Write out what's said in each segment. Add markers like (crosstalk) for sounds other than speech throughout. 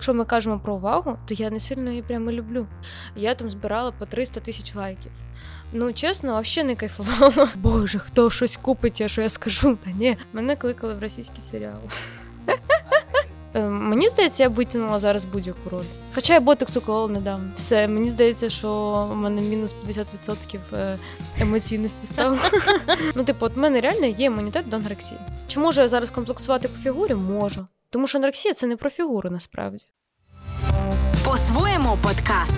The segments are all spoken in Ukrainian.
Якщо ми кажемо про увагу, то я не сильно її прямо люблю. Я там збирала по 300 тисяч лайків. Ну, чесно, взагалі не кайфувала. (laughs) Боже, хто щось купить, а що я скажу? Та ні. Мене кликали в російський серіал. (laughs) Е, мені здається, я б витягнула зараз будь-яку роль. Хоча я ботоксу колол не дам. Все, мені здається, що в мене мінус 50% е, емоційності стало. (laughs) Ну, типу, от в мене реально є імунітет до анорексії. Чи можу я зараз комплексувати по фігурі? Можу. Тому що анорексія це не про фігуру насправді. По-своєму подкаст.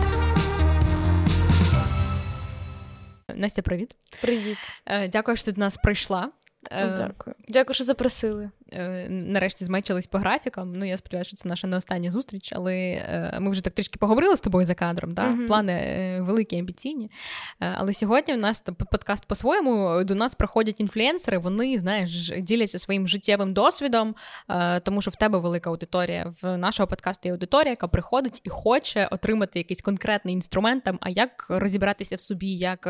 Настя, привіт. Привіт. Е, дякую, що ти до нас прийшла. Е, Дякую. Дякую, що запросили. Е, нарешті змечились по графікам. Ну, я сподіваюся, що це наша не остання зустріч, але е, ми вже так трішки поговорили з тобою за кадром. Да? Uh-huh. Плани великі, амбіційні. Але сьогодні в нас подкаст по-своєму до нас приходять інфлюенсери, вони, знаєш, діляться своїм життєвим досвідом, тому що в тебе велика аудиторія. В нашого подкасту є аудиторія, яка приходить і хоче отримати якийсь конкретний інструмент, там, а як розібратися в собі, як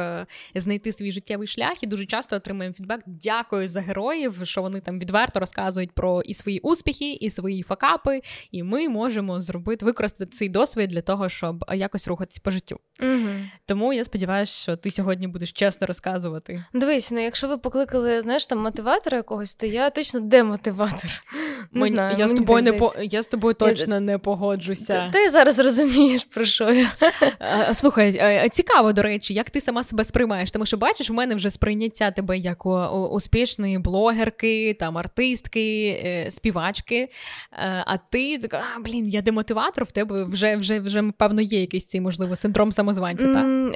знайти свій життєвий шлях. І дуже часто отримуємо фідбек. Дякую за героїв, що вони там відверто розказують розказують про і свої успіхи, і свої факапи, і ми можемо зробити використати цей досвід для того, щоб якось рухатись по життю. Угу. Тому я сподіваюся, що ти сьогодні будеш чесно розказувати. Дивись, ну якщо ви покликали знаєш, там мотиватора якогось, то я точно демотиватор. Не знаю, Я з тобою не по я з тобою точно я... не погоджуся. Ти зараз розумієш, про що я. (laughs) Слухай, цікаво, до речі, як ти сама себе сприймаєш, тому що бачиш, в мене вже сприйняття тебе як успішної блогерки, там артистки е, співачки, е, а ти така, а, блін, я демотиватор, в тебе вже, вже, вже певно, є якийсь цей, можливо, синдром самозванця.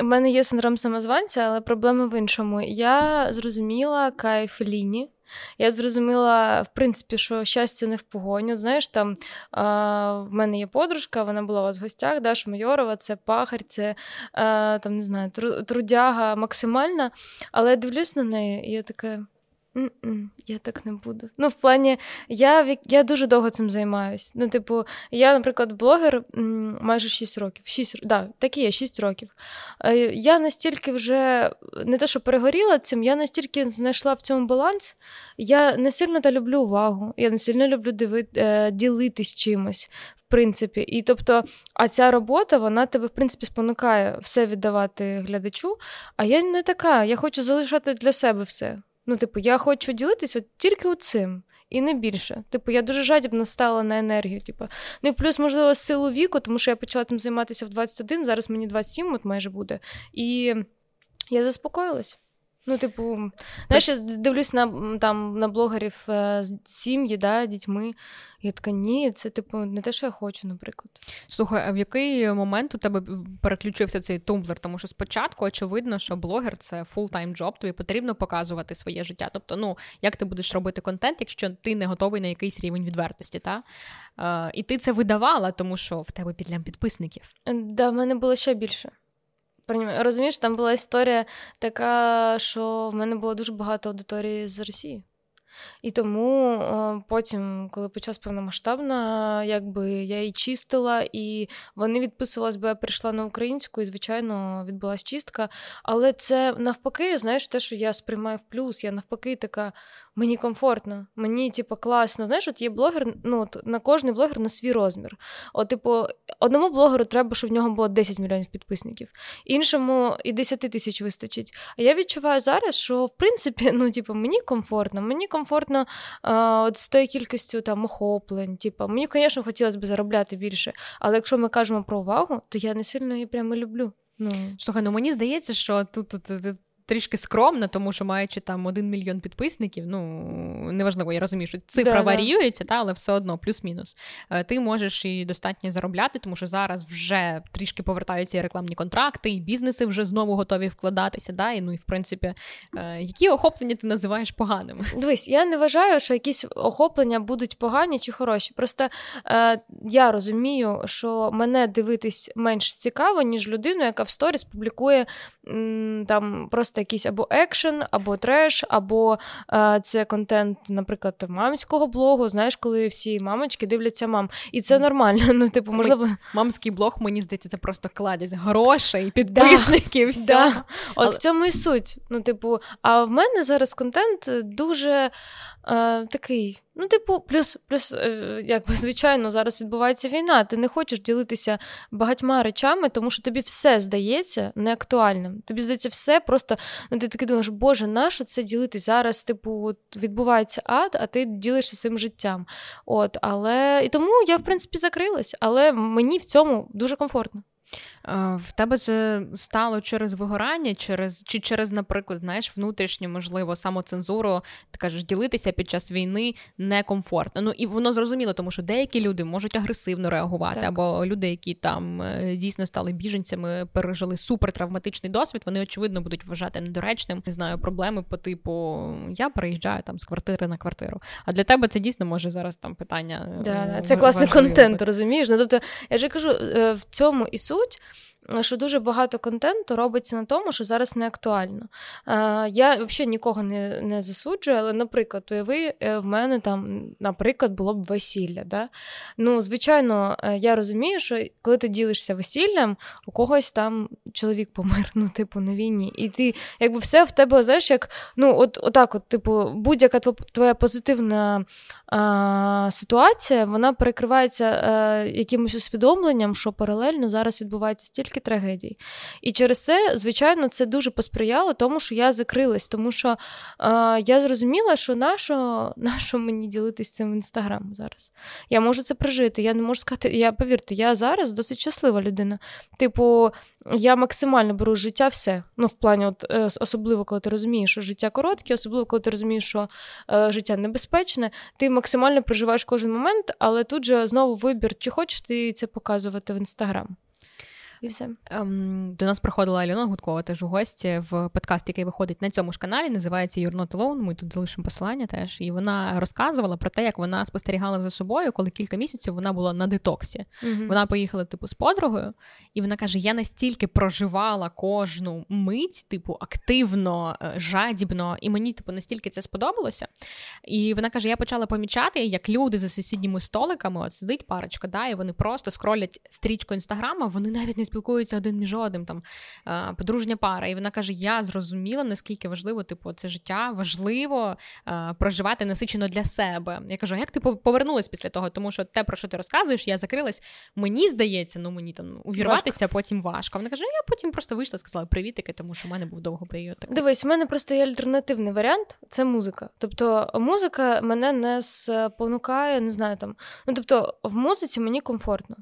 У мене є синдром самозванця, але проблема в іншому. Я зрозуміла кайф ліні. Я зрозуміла, в принципі, що щастя не в погоню. Знаєш, там а, в мене є подружка, вона була у вас в гостях, Даша Майорова, це пахар, це а, там не знаю, трудяга максимальна. Але я дивлюсь на неї, і я така. Mm-mm, я так не буду. Ну, в плані, я я дуже довго цим займаюсь. Ну, типу, я, наприклад, блогер майже 6 років. 6, да, так і є, 6 років. Е, я настільки вже не те, що перегоріла цим, я настільки знайшла в цьому баланс. Я не сильно та люблю увагу, я не сильно люблю диви, е, ділитись чимось, в принципі. І тобто, а ця робота, вона тебе, в принципі, спонукає все віддавати глядачу. А я не така, я хочу залишати для себе все. Ну, типу, я хочу ділитися тільки цим. І не більше. Типу, я дуже жадібно стала на енергію. Типу. Ну і плюс, можливо, силу віку, тому що я почала тим займатися в 21, зараз мені 27 от майже буде. І я заспокоїлась. Ну, типу, знаєш, я дивлюсь на там на блогерів е, сім'ї, да, дітьми. Я така, ні, це типу не те, що я хочу, наприклад. Слухай, а в який момент у тебе переключився цей тумблер? Тому що спочатку очевидно, що блогер це full-time job, тобі потрібно показувати своє життя. Тобто, ну як ти будеш робити контент, якщо ти не готовий на якийсь рівень відвертості, та? Е, і ти це видавала, тому що в тебе підлям підписників. Да, в мене було ще більше. Розумієш, там була історія така, що в мене було дуже багато аудиторії з Росії. І тому е, потім, коли почалась повномасштабна, якби я її чистила, і вони відписувались, бо я прийшла на українську, і, звичайно, відбулася чистка. Але це навпаки, знаєш, те, що я сприймаю в плюс, я навпаки така мені комфортно, мені, типу, класно. Знаєш, от є блогер, ну на кожний блогер на свій розмір. От, типу, одному блогеру треба, щоб в нього було 10 мільйонів підписників, іншому і 10 тисяч вистачить. А я відчуваю зараз, що в принципі, (laughs) ну, типу, мені комфортно, мені комфортно а, от з тою кількістю там охоплень. Типу, мені, звісно, хотілося б заробляти більше. Але якщо ми кажемо про увагу, то я не сильно її прямо люблю. Ну. Слухай, ну мені здається, що тут, тут, тут трішки скромна, тому що маючи там один мільйон підписників, ну неважливо, я розумію, що цифра да, варіюється, та, але все одно плюс-мінус. Е, ти можеш і достатньо заробляти, тому що зараз вже трішки повертаються і рекламні контракти, і бізнеси вже знову готові вкладатися. Да, і, Ну і в принципі, е, які охоплення ти називаєш поганими? Дивись, я не вважаю, що якісь охоплення будуть погані чи хороші. Просто е, я розумію, що мене дивитись менш цікаво, ніж людину, яка в сторіс публікує м, там просто просто якийсь або екшен, або треш, або е, це контент, наприклад, мамського блогу. Знаєш, коли всі мамочки дивляться мам. І це нормально. Ну, типу, можливо, мамський блог, мені здається, це просто кладять грошей, підписників. Да, да. От Але... в цьому і суть. Ну, типу, а в мене зараз контент дуже е, такий Ну, типу, плюс, плюс, е, якби звичайно, зараз відбувається війна. Ти не хочеш ділитися багатьма речами, тому що тобі все здається неактуальним. Тобі здається, все просто ну ти такий думаєш, Боже, нащо це ділитись? Зараз, типу, от відбувається ад, а ти ділишся своїм життям. От, але і тому я в принципі закрилась, але мені в цьому дуже комфортно. В тебе це стало через вигорання, через чи через, наприклад, знаєш, внутрішню, можливо, самоцензуру, ти кажеш, ділитися під час війни некомфортно. Ну і воно зрозуміло, тому що деякі люди можуть агресивно реагувати, так. або люди, які там е, дійсно стали біженцями, пережили супертравматичний досвід, вони очевидно будуть вважати недоречним. Не знаю, проблеми по типу я переїжджаю там з квартири на квартиру. А для тебе це дійсно може зараз там питання. Да, Це класний контент, розумієш? Ну, Тобто, я ж кажу, е, в цьому і суть trash. Що дуже багато контенту робиться на тому, що зараз не актуально. Я взагалі нікого не не засуджую, але, наприклад, уяви, е, в мене там, наприклад, було б весілля. Да? Ну, Звичайно, е, я розумію, що коли ти ділишся весіллям, у когось там чоловік помер, (laughs) ну, типу, на війні. І ти, якби все в тебе, знаєш, як ну, от, отак, от, типу, будь-яка твоя позитивна а, ситуація, вона перекривається а, е, якимось усвідомленням, що паралельно зараз відбувається стільки стільки трагедій. І через це, звичайно, це дуже посприяло тому, що я закрилась, тому що е, я зрозуміла, що нащо, (laughs) нащо мені ділитись цим в інстаграм зараз. Я можу це прожити. Я не можу сказати, я повірте, я зараз досить щаслива людина. Типу, я максимально беру життя все. Ну, в плані, от, е, особливо, коли ти розумієш, що життя коротке, особливо, коли ти розумієш, що е, життя небезпечне, ти максимально проживаєш кожен момент, але тут же знову вибір, чи хочеш ти це показувати в інстаграм. І все. Ем, До нас приходила Альона Гудкова, теж у гості в подкаст, який виходить на цьому ж каналі, називається You're Not Alone, Ми тут залишимо посилання теж. І вона розказувала про те, як вона спостерігала за собою, коли кілька місяців вона була на детоксі. mm Вона поїхала, типу, з подругою, і вона каже: я настільки проживала кожну мить, типу, активно, е, жадібно, і мені, типу, настільки це сподобалося. І вона каже: я почала помічати, як люди за сусідніми столиками, от сидить парочка, да, і вони просто скролять стрічку інстаграма, вони навіть не спілкуються один між одним, там подружня пара. І вона каже: Я зрозуміла, наскільки важливо, типу, це життя важливо проживати насичено для себе. Я кажу, як ти повернулась після того? Тому що те, про що ти розказуєш, я закрилась. Мені здається, ну мені там увірватися важко. потім важко. Вона каже: я потім просто вийшла, сказала привітики, тому що в мене був довго період. Такий. Дивись, у мене просто є альтернативний варіант це музика. Тобто, музика мене не спонукає, не знаю там. Ну тобто, в музиці мені комфортно.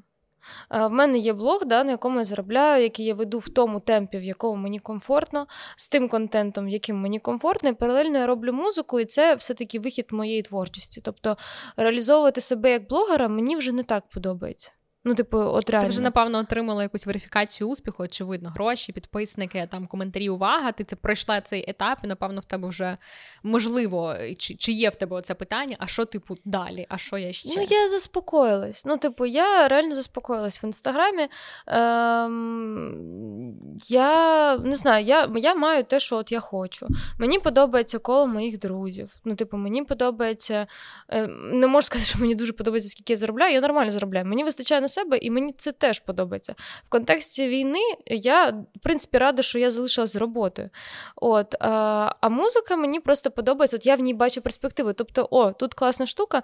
Е, в мене є блог, да, на якому я заробляю, який я веду в тому темпі, в якому мені комфортно, з тим контентом, яким мені комфортно, і паралельно я роблю музику, і це все-таки вихід моєї творчості. Тобто реалізовувати себе як блогера мені вже не так подобається. Ну, типу, от реально. Ти вже, напевно, отримала якусь верифікацію успіху, очевидно, гроші, підписники, там коментарі, увага. Ти це пройшла цей етап, і напевно в тебе вже можливо, чи чи є в тебе оце питання, а що, типу, далі? А що я ще? Ну, я заспокоїлась. Ну, типу, я реально заспокоїлась в інстаграмі. Ем, Я не знаю, я я маю те, що от я хочу. Мені подобається коло моїх друзів. Ну, типу, мені подобається. Ем, не можу сказати, що мені дуже подобається, скільки я заробляю. Я нормально заробляю. Мені вистачає на себе, і мені це теж подобається. В контексті війни я, в принципі, рада, що я залишилась з роботою. От, А а музика мені просто подобається. От я в ній бачу перспективу. Тобто, о, тут класна штука.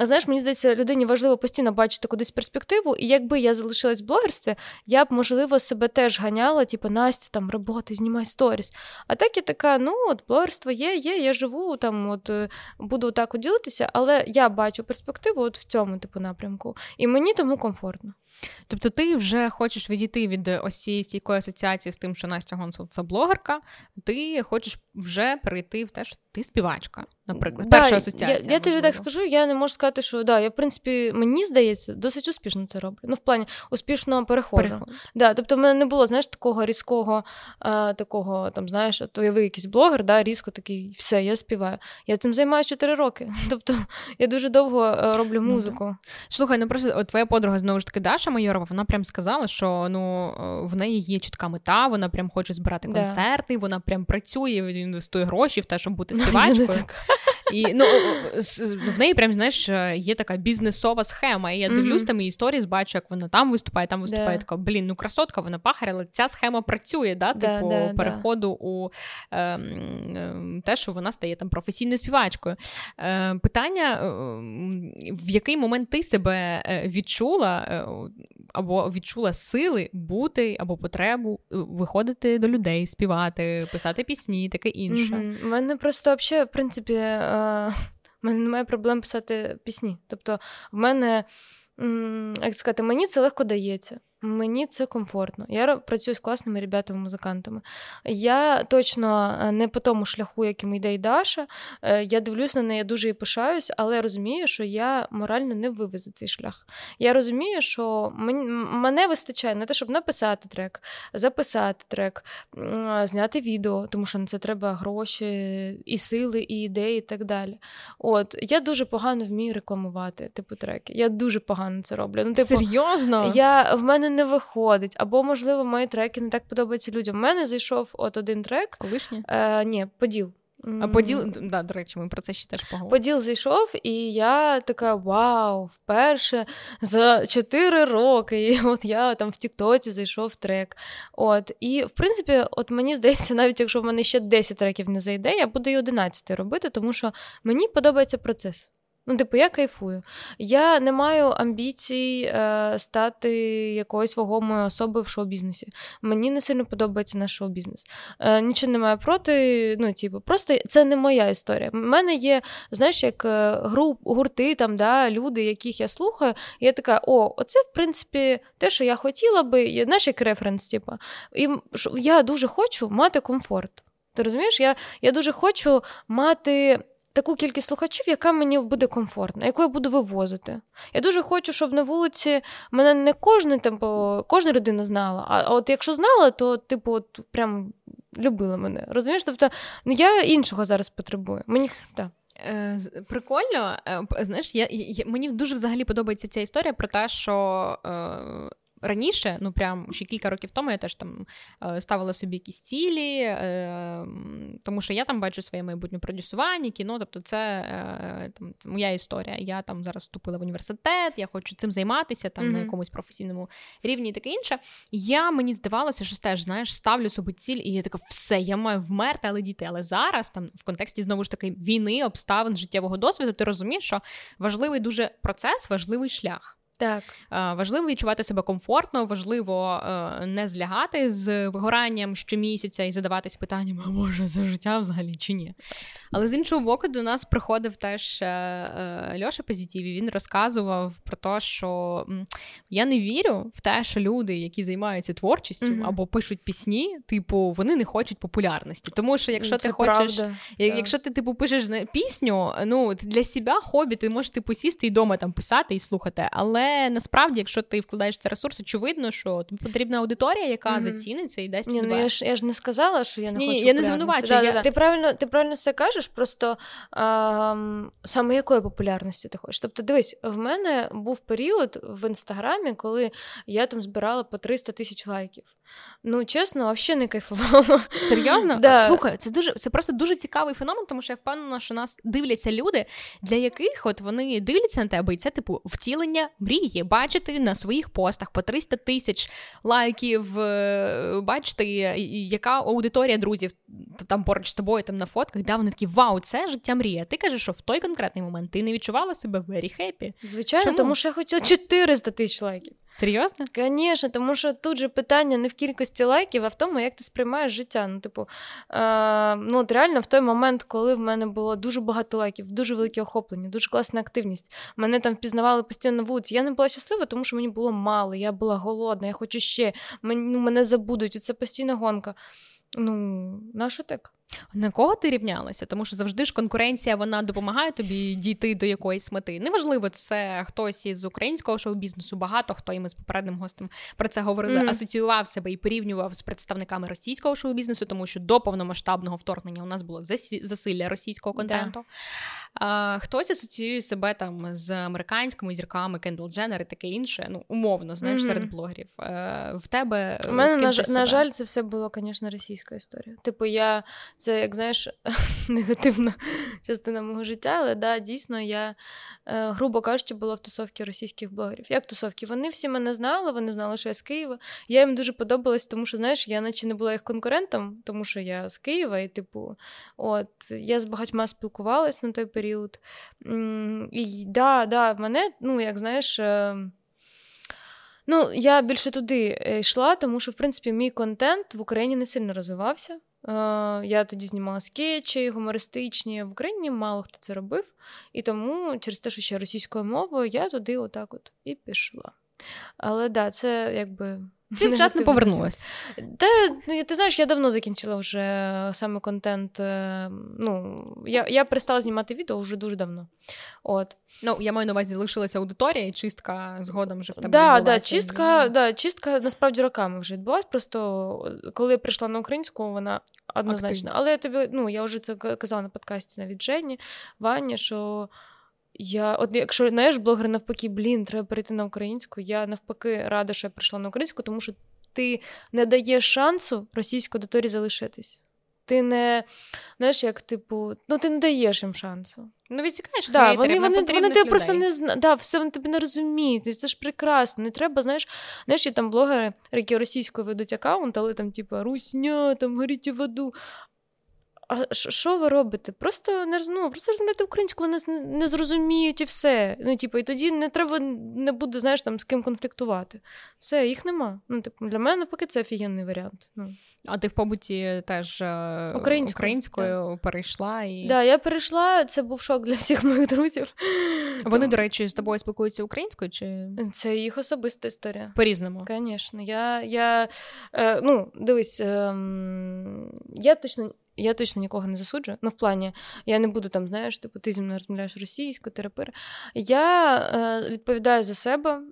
А знаєш, мені здається, людині важливо постійно бачити кудись перспективу. І якби я залишилась в блогерстві, я б, можливо, себе теж ганяла, типу, Настя, там роботи, знімай сторіс. А так я така, ну, от блогерство є, є, я живу, там, от е, буду так ділитися, але я бачу перспективу от в цьому типу напрямку. І мені тому комфортно комфортно. Тобто ти вже хочеш відійти від ось цієї стійкої асоціації з тим, що Настя Гонсул це блогерка, ти хочеш вже перейти в те, що ти співачка, наприклад. Да, Перша асоціація. Я, я тобі так скажу, я не можу сказати, що да, я, в принципі, мені здається, досить успішно це роблю. Ну, в плані успішно переходжу. Да, Тобто, в мене не було, знаєш, такого різкого, а, такого, там, знаєш, то ви якийсь блогер, да, різко такий, все, я співаю. Я цим займаюся 4 роки. (laughs) Тобто я дуже довго е, роблю музику. Слухай, ну просто от твоя подруга знову ж таки Даша Даша Майорова, вона прям сказала, що ну в неї є чітка мета, вона прям хоче збирати концерти, вона прям працює, інвестує гроші в те, щоб бути (laughs) співачкою. І ну в неї прям знаєш є така бізнесова схема. І я дивлюсь mm-hmm. там і історії, бачу, як вона там виступає, там виступає. Yeah. Така блін, ну красотка, вона пахаря, але ця схема працює, да, типу yeah, переходу у е, е, те, що вона стає там професійною співачкою. Е, Питання, е, в який момент ти себе е, відчула е, або відчула сили бути або потребу виходити до людей, співати, писати пісні, таке інше. У mm-hmm. мене просто взагалі, в принципі. в мене немає проблем писати пісні. Тобто, в мене, як сказати, мені це легко дається. Мені це комфортно. Я працюю з класними ребятами-музикантами. Я точно е, не по тому шляху, яким йде і Даша. Е, я дивлюсь на неї, я дуже її пишаюсь, але розумію, що я морально не вивезу цей шлях. Я розумію, що мене вистачає на те, щоб написати трек, записати трек, зняти відео, тому що на це треба гроші, і сили, і ідеї, і так далі. От я дуже погано вмію рекламувати типу треки. Я дуже погано це роблю. Ну, типу, Серйозно? Я в мене не виходить, або, можливо, мої треки не так подобаються людям. У мене зайшов от один трек. Колишній? Е, Ні, поділ. А поділ, да, до речі, ми про це ще теж поговоримо. Поділ зайшов, і я така: вау, вперше за 4 роки. І от я там в Тіктоці зайшов трек. От, І в принципі, от мені здається, навіть якщо в мене ще 10 треків не зайде, я буду і 11 робити, тому що мені подобається процес. Ну, типу, я кайфую. Я не маю амбіцій е, стати якоюсь вагомою особою в шоу-бізнесі. Мені не сильно подобається наш шоу-бізнес. Е, Нічого немає проти. Ну, типу, просто це не моя історія. У мене є, знаєш, як е, груп, гурти, там, да, люди, яких я слухаю. Я така, о, оце, в принципі, те, що я хотіла би, знаєш, як референс, типу. І я дуже хочу мати комфорт. Ти розумієш? Я, Я дуже хочу мати таку кількість слухачів, яка мені буде комфортна, яку я буду вивозити. Я дуже хочу, щоб на вулиці мене не кожна типу, кожна людина знала. А от якщо знала, то типу, от прям любила мене. Розумієш? Тобто ну, я іншого зараз потребую. Мені так. Е, прикольно, е, знаєш, я, я мені дуже взагалі подобається ця історія про те, що е, раніше, ну прям ще кілька років тому, я теж там е, ставила собі якісь цілі, е, тому що я там бачу своє майбутнє продюсування, кіно, тобто це е, там це моя історія. Я там зараз вступила в університет, я хочу цим займатися там mm-hmm. на якомусь професійному рівні і таке інше. Я мені здавалося, що теж знаєш, ставлю собі ціль, і я така, все, я маю вмерти, але діти. Але зараз там в контексті знову ж таки війни, обставин життєвого досвіду, ти розумієш, що важливий дуже процес, важливий шлях. Так. Важливо відчувати себе комфортно, важливо е, не злягати з вигоранням щомісяця і задаватись питанням, а може за життя взагалі чи ні. Але з іншого боку, до нас приходив теж е, е, Льоша Позитіві. Він розказував про те, що я не вірю в те, що люди, які займаються творчістю mm-hmm. або пишуть пісні, типу, вони не хочуть популярності. Тому що якщо Це ти хочеш, правда. якщо ти типу пишеш пісню, ну для себе хобі, ти можеш типу сісти і вдома там писати і слухати. Але насправді, якщо ти вкладаєш ці ресурс, очевидно, що тобі потрібна аудиторія, яка mm-hmm. заціниться і дасть. Ні, ну я ж я ж не сказала, що я не Ні, хочу. Я не звинувачую. Да, я... Да, ти правильно ти правильно все кажеш, просто а, саме якої популярності ти хочеш. Тобто, дивись, в мене був період в інстаграмі, коли я там збирала по 300 тисяч лайків. Ну, чесно, взагалі не кайфувала. Серйозно? (laughs) Да. Слухай, це дуже це просто дуже цікавий феномен, тому що я впевнена, що нас дивляться люди, для яких от вони дивляться на тебе, і це типу втілення мрії. Бачити на своїх постах по 300 тисяч лайків, е, бачити, яка аудиторія друзів там поруч з тобою там на фотках, да, вони такі вау, це життя мрія. Ти кажеш, що в той конкретний момент ти не відчувала себе very happy. Звичайно, Чому? тому що я хотіла 400 тисяч лайків. Серйозно? Звісно, тому що тут же питання не в кількості лайків, а в тому, як ти сприймаєш життя. Ну, типу, е, ну от реально в той момент, коли в мене було дуже багато лайків, дуже велике охоплення, дуже класна активність. Мене там впізнавали постійно на вулиці. Я не була щаслива, тому що мені було мало, я була голодна, я хочу ще, Мен, ну, мене забудуть. Це постійна гонка. Ну, на так? На кого ти рівнялася? Тому що завжди ж конкуренція вона допомагає тобі дійти до якоїсь мети. Неважливо, це хтось із українського шоу-бізнесу, багато хто і ми з попереднім гостем про це говорили, mm-hmm. асоціював себе і порівнював з представниками російського шоу-бізнесу, тому що до повномасштабного вторгнення у нас було засилля російського контенту. Yeah. А, Хтось асоціює себе там з американськими зірками Кендал Дженнер і таке інше. Ну, умовно, знаєш, mm-hmm. серед блогерів. Е, В тебе У мене, на, на жаль, це все було, звісно, російська історія. Типу, я це, як знаєш, (laughs) негативна частина мого життя, але да, дійсно, я, е, грубо кажучи, була в тусовці російських блогерів. Як тусовки? Вони всі мене знали, вони знали, що я з Києва. Я їм дуже подобалась, тому що, знаєш, я наче не була їх конкурентом, тому що я з Києва, і, типу, от, я з багатьма спілкувалась на той період. І да, да, мене, ну, як знаєш. Е, ну, я більше туди е, йшла, тому що, в принципі, мій контент в Україні не сильно розвивався. Я тоді знімала скетчі гумористичні. В Україні мало хто це робив, і тому через те, що ще російською мовою, я туди отак от і пішла. Але да, це якби ти вчасно повернулася. Та ну, ти знаєш, я давно закінчила вже саме контент. Е, ну, Я я перестала знімати відео вже дуже давно. От. Ну, я маю на увазі, лишилася аудиторія, і чистка згодом вже в тебе. Да, да, чистка, да, чистка насправді роками вже відбулася. Просто коли я прийшла на українську, вона однозначно. Активно. Але я тобі, ну, я вже це казала на подкасті навіть Жені, Вані, що. Я, от якщо знаєш, блогер навпаки, блін, треба перейти на українську. Я навпаки рада, що я прийшла на українську, тому що ти не даєш шансу російській аудиторії залишитись. Ти не знаєш, як типу, ну ти не даєш їм шансу. Ну, відсікаєш да, вони вони, вони тебе просто не зна... да, все вони тебе не розуміють. Це ж прекрасно. Не треба, знаєш, знаєш, є там блогери, які російською ведуть аккаунт, але там, типу, русня, там горіть у воду а що ви робите? Просто не ну, просто розмовляйте українську, вони не, зрозуміють і все. Ну, типу, І тоді не треба не буде, знаєш, там з ким конфліктувати. Все, їх нема. Ну, типу, Для мене навпаки це офігенний варіант. Ну. А ти в побуті теж е, українською, українською да. перейшла? і... Так, да, я перейшла, це був шок для всіх моїх друзів. Вони, до речі, з тобою спілкуються українською? чи... Це їх особиста історія. По-різному. Звісно. Я, я, е, ну, дивись, е, я точно я точно нікого не засуджую. Ну, в плані, я не буду там, знаєш, типу, ти зі мною розмовляєш російською, терапир. Я е, відповідаю за себе. Е,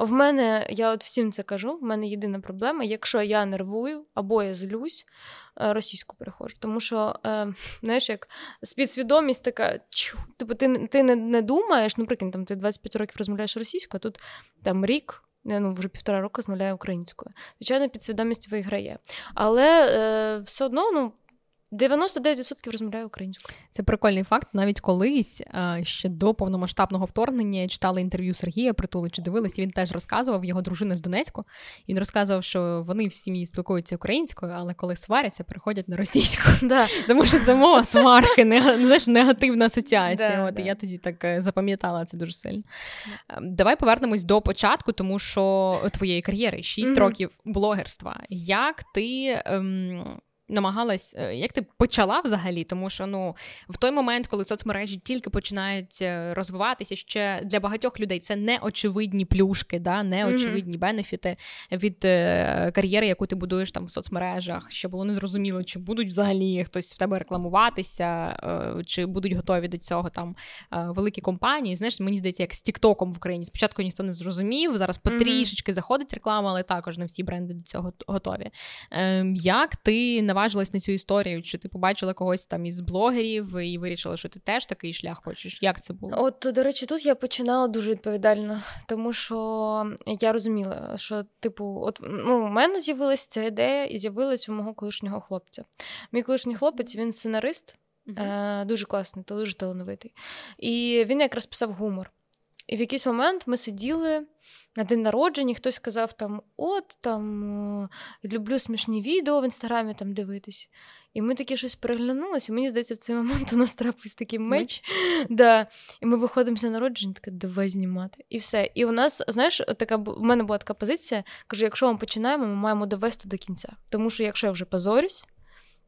В мене, я от всім це кажу, в мене єдина проблема, якщо я нервую або я злюсь, е, російську переходжу. Тому що, е, знаєш, як спідсвідомість така, чу, типу, ти ти не, не думаєш, ну, прикинь, там ти 25 років розмовляєш російською, а тут там рік. Я ну, вже півтора року змовляю українською. Звичайно, підсвідомість виграє. Але е, все одно, ну. 99% розмовляю українською. Це прикольний факт. Навіть колись ще до повномасштабного вторгнення читали інтерв'ю Сергія Притули чи дивилися. Він теж розказував його дружина з Донецьку. Він розказував, що вони в сім'ї спілкуються українською, але коли сваряться, переходять на російську. (laughs) Да. Тому що це мова сварки, знаєш, негативна асоціація. Да, От да. я тоді так е, запам'ятала це дуже сильно. Ем, давай повернемось до початку, тому що твоєї кар'єри 6 mm-hmm. років блогерства. Як ти. Ем, намагалась, е, як ти почала взагалі? Тому що ну в той момент, коли соцмережі тільки починають е, розвиватися, ще для багатьох людей це не очевидні плюшки, да, не очевидні mm-hmm. бенефіти від е, кар'єри, яку ти будуєш там в соцмережах. Ще було незрозуміло, чи будуть взагалі хтось в тебе рекламуватися, е, чи будуть готові до цього там е, великі компанії. Знаєш, мені здається, як з Тіктоком в Україні. Спочатку ніхто не зрозумів. Зараз потрішечки mm-hmm. заходить реклама, але також не всі бренди до цього готові. Ем, як ти на наважилась на цю історію? Чи ти побачила когось там із блогерів і вирішила, що ти теж такий шлях хочеш? Як це було? От, до речі, тут я починала дуже відповідально, тому що я розуміла, що, типу, от ну, у мене з'явилася ця ідея і з'явилась у мого колишнього хлопця. Мій колишній хлопець, він сценарист, uh-huh. дуже класний, дуже талановитий. І він якраз писав гумор. І в якийсь момент ми сиділи на день народження, хтось сказав там: от там е, люблю смішні відео в інстаграмі там дивитись. І ми такі щось переглянулися. Мені здається, в цей момент у нас трапився такий меч. Да. І ми виходимо з народження, таке, давай знімати. І все. І у нас, знаєш, така в мене була така позиція. Кажу: якщо ми починаємо, ми маємо довести до кінця. Тому що якщо я вже позорюсь.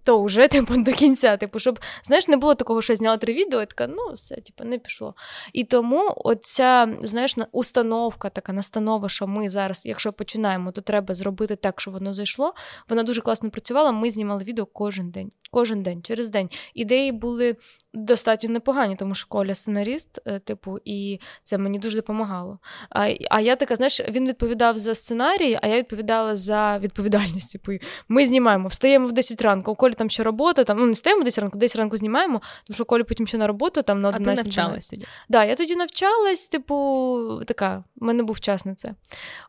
То вже (laughs) типу, до кінця. Типу, щоб знаєш, не було такого, що я зняла три відео, і така, ну все, типу, не пішло. І тому оця знаєш, установка, така настанова, що ми зараз, якщо починаємо, то треба зробити так, щоб воно зайшло. Вона дуже класно працювала. Ми знімали відео кожен день. Кожен день, через день. Ідеї були достатньо непогані, тому що Коля сценаріст, е, типу, і це мені дуже допомагало. А а я така, знаєш, він відповідав за сценарій, а я відповідала за відповідальність. Типу, ми знімаємо, встаємо в 10 ранку, у Колі там ще робота, там ну не стаємо десь ранку, 10 ранку знімаємо, тому що Коля потім ще на роботу там на 11 А ти навчалась тоді? Да, я тоді навчалась, типу, така, в мене був час на це.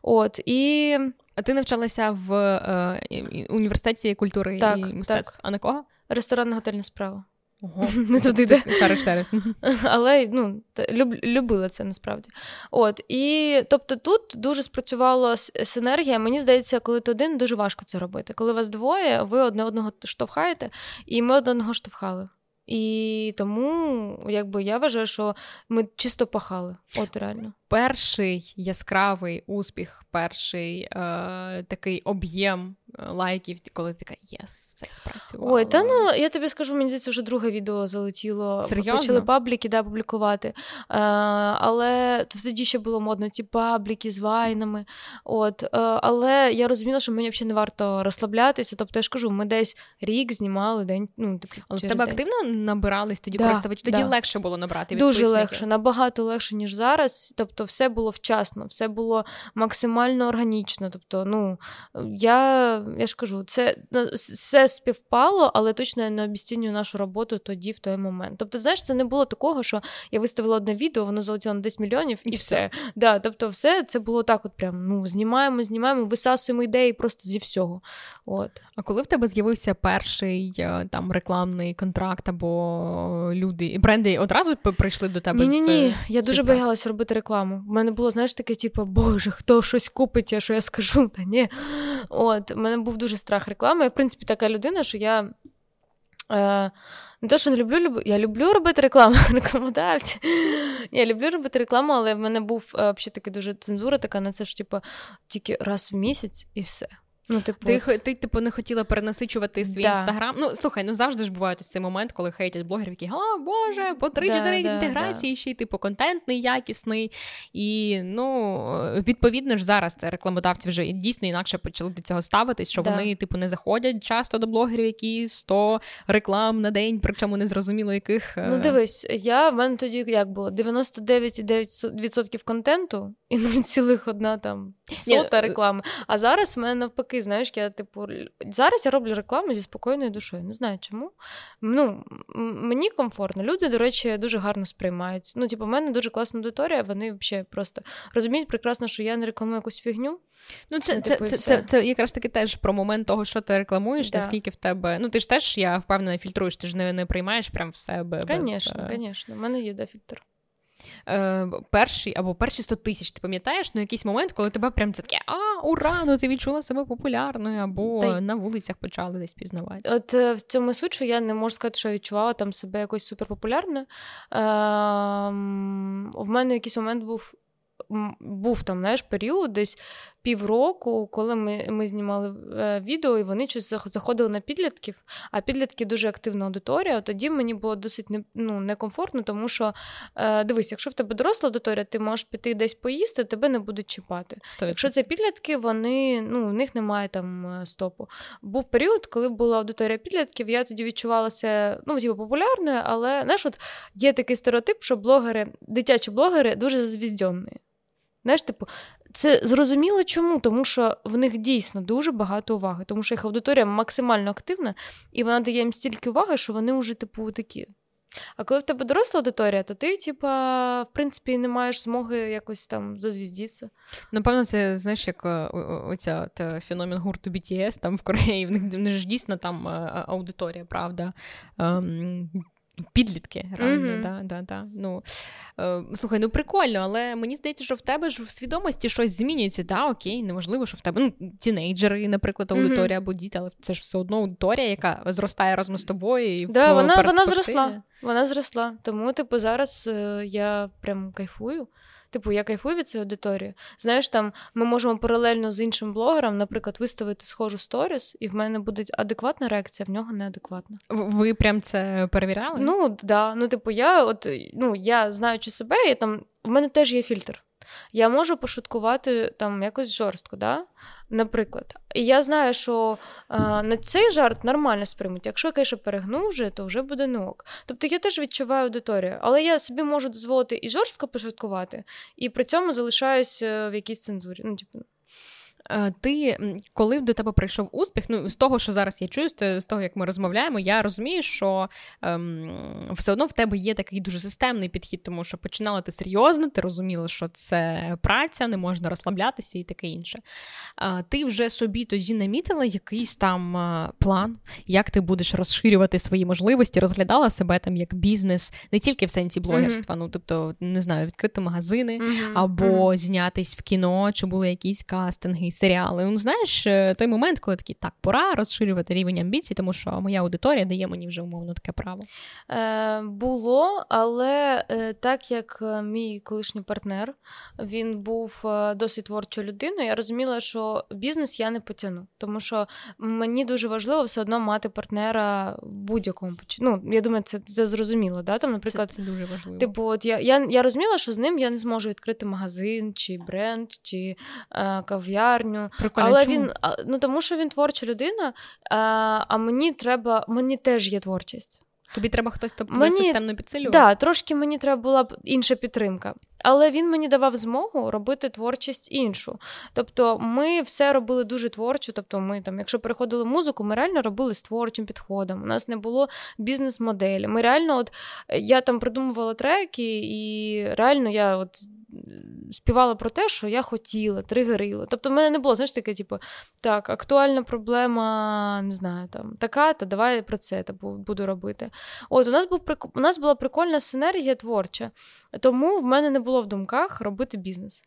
От, і... А ти навчалася в е, університеті культури так, і мистецтв? Так. А на кого? Ресторанна готельна справа. Ого. (laughs) Не туди йде. Шариш сервіс. Але ну, люб, любила це насправді. От, І тобто тут дуже спрацювала синергія. Мені здається, коли ти один, дуже важко це робити. Коли вас двоє, ви одне одного штовхаєте, і ми одне одного штовхали. І тому, якби я вважаю, що ми чисто пахали. От реально. Перший яскравий успіх, перший е, такий об'єм лайків, коли ти така єс, це спрацювало. Ой, та ну я тобі скажу, мені здається, вже друге відео залетіло. Серйозно? Почали пабліки да, публікувати. Е, але тоді ще було модно ці пабліки з вайнами. От, е, Але я розуміла, що мені взагалі не варто розслаблятися. Тобто я ж кажу, ми десь рік знімали день. ну, типу, Але в тебе день. активно набирались тоді да, користувачі? Тоді да. легше було набрати. Дуже легше, набагато легше, ніж зараз. Тобто, все було вчасно, все було максимально органічно. Тобто, ну я я ж кажу, це все співпало, але точно я не обіцінюю нашу роботу тоді, в той момент. Тобто, знаєш, це не було такого, що я виставила одне відео, воно залетіло на 10 мільйонів і, і все. все. Да, Тобто, все це було так: от прям ну знімаємо, знімаємо, висасуємо ідеї просто зі всього. От. А коли в тебе з'явився перший е, там рекламний контракт або люди і бренди одразу прийшли до тебе? Ні, ні, ні. Я дуже боялась робити рекламу. У мене було, знаєш, таке, типу, боже, хто щось купить, а що я скажу? Та ні. От, мене був дуже страх реклами. Я, в принципі, така людина, що я. Е, не те, що не люблю, люб... я люблю робити рекламу, (laughs) рекламодавці. Я люблю робити рекламу, але в мене був е, взагалі таки дуже цензура така на це, що типу, тільки раз в місяць і все. Ну, типу, Ти, от... ти, типу, не хотіла перенасичувати свій да. інстаграм. Ну, слухай, ну завжди ж буває цей момент, коли хейтять блогерів, які о, Боже, по 3-4 да, інтеграції, да, ще й типу контентний, якісний. І ну, відповідно ж, зараз рекламодавці вже дійсно інакше почали до цього ставитись, що вони, типу, не заходять часто до блогерів, які 100 реклам на день, причому не зрозуміло яких. Ну, дивись, я в мене тоді як було 99,9% контенту і 0,1 там сота реклами. А зараз в мене навпаки. Знаєш, я типу зараз я роблю рекламу зі спокійною душою. Не знаю чому. Ну, Мені комфортно. Люди, до речі, дуже гарно сприймають. Ну, типу, в мене дуже класна аудиторія, вони взагалі просто розуміють прекрасно, що я не рекламую якусь фігню. Ну, це це, типу, це, це, це, якраз таки теж про момент того, що ти рекламуєш, да. наскільки в тебе. Ну, ти ж теж, я впевнена, фільтруєш, ти ж не не приймаєш прям в себе. Звісно, звісно. У мене є да, фільтр е, перший або перші 100 тисяч, ти пам'ятаєш ну, якийсь момент, коли тебе прям це таке, а, ура, ну ти відчула себе популярною, або Та... на вулицях почали десь пізнавати. От е, в цьому сучу я не можу сказати, що я відчувала там себе якось суперпопулярною. Е, в мене якийсь момент був. Був там знаєш, період, десь півроку, коли ми ми знімали е, відео, і вони щось заходили на підлітків, а підлітки дуже активна аудиторія. Тоді мені було досить не, ну, некомфортно, тому що е, дивись, якщо в тебе доросла аудиторія, ти можеш піти десь поїсти, тебе не будуть чіпати. 100%. Якщо це підлітки, вони ну, в них немає там е, стопу. Був період, коли була аудиторія підлітків, я тоді відчувалася ну, типу, популярною, але знаєш, от є такий стереотип, що блогери, дитячі блогери дуже зазвіздьонні. Знаєш, типу, це зрозуміло чому, тому що в них дійсно дуже багато уваги, тому що їх аудиторія максимально активна, і вона дає їм стільки уваги, що вони вже, типу, такі. А коли в тебе доросла аудиторія, то ти, типа, в принципі, не маєш змоги якось там зазвіздітися. Напевно, це знаєш, як оця та, феномен гурту BTS там в Кореї. В них, в них ж дійсно там аудиторія, правда. Підлітки, реально, mm-hmm. да, да, да. Ну, е, Слухай, ну прикольно, але мені здається, що в тебе ж в свідомості щось змінюється. Да, окей, неможливо, що в тебе ну, тінейджери, наприклад, аудиторія mm-hmm. або діти, але це ж все одно аудиторія, яка зростає разом з тобою. і Да, в Вона вона зросла. Вона зросла. Тому, типу, зараз е, я прям кайфую. Типу, я кайфую від цієї аудиторії. Знаєш, там ми можемо паралельно з іншим блогером, наприклад, виставити схожу сторіс, і в мене буде адекватна реакція, в нього неадекватна. Ви прям це перевіряли? Ну да. Ну, типу, я от ну я знаючи себе, і там в мене теж є фільтр. Я можу пошуткувати там якось жорстко, да? наприклад. І я знаю, що е, на цей жарт нормально сприймуть. Якщо я конечно, перегну вже, то вже буде не ок. Тобто я теж відчуваю аудиторію, але я собі можу дозволити і жорстко пошуткувати, і при цьому залишаюсь е, в якійсь цензурі. Ну, типу, ти коли до тебе прийшов успіх, ну з того, що зараз я чую, з того, як ми розмовляємо, я розумію, що ем, все одно в тебе є такий дуже системний підхід, тому що починала ти серйозно, ти розуміла, що це праця, не можна розслаблятися і таке інше. Е, ти вже собі тоді намітила якийсь там е, план, як ти будеш розширювати свої можливості, розглядала себе там як бізнес, не тільки в сенсі блогерства, mm-hmm. ну тобто, не знаю, відкрити магазини mm-hmm. або mm-hmm. знятись в кіно, чи були якісь кастинги серіали. Ну, знаєш, е, той момент, коли такий так, пора розширювати рівень амбіцій, тому що моя аудиторія дає мені вже умовно таке право. Е, Було, але е, так як е, мій колишній партнер він був е, досить творчою людиною, я розуміла, що бізнес я не потягну, тому що мені дуже важливо все одно мати партнера в будь-якому Ну, Я думаю, це це зрозуміло. Да? Там, наприклад, це, це дуже важливо. Типу, от я я, я розуміла, що з ним я не зможу відкрити магазин, чи бренд, чи е, кав'ярню кав'ярню. Прикольно, але чому? він ну тому, що він творча людина, а а мені треба, мені теж є творчість. Тобі треба хтось тобто, мені, системно підсилював? Так, да, трошки мені треба була б інша підтримка. Але він мені давав змогу робити творчість іншу. Тобто, ми все робили дуже творчо. Тобто, ми там, якщо переходили музику, ми реально робили з творчим підходом. У нас не було бізнес-моделі. Ми реально, от я там придумувала треки, і реально я от співала про те, що я хотіла, тригерила. Тобто, в мене не було, знаєш, таке, типу, так, актуальна проблема, не знаю, там, така, та давай про це та буду робити. От, у нас був у нас була прикольна синергія творча, тому в мене не було в думках робити бізнес.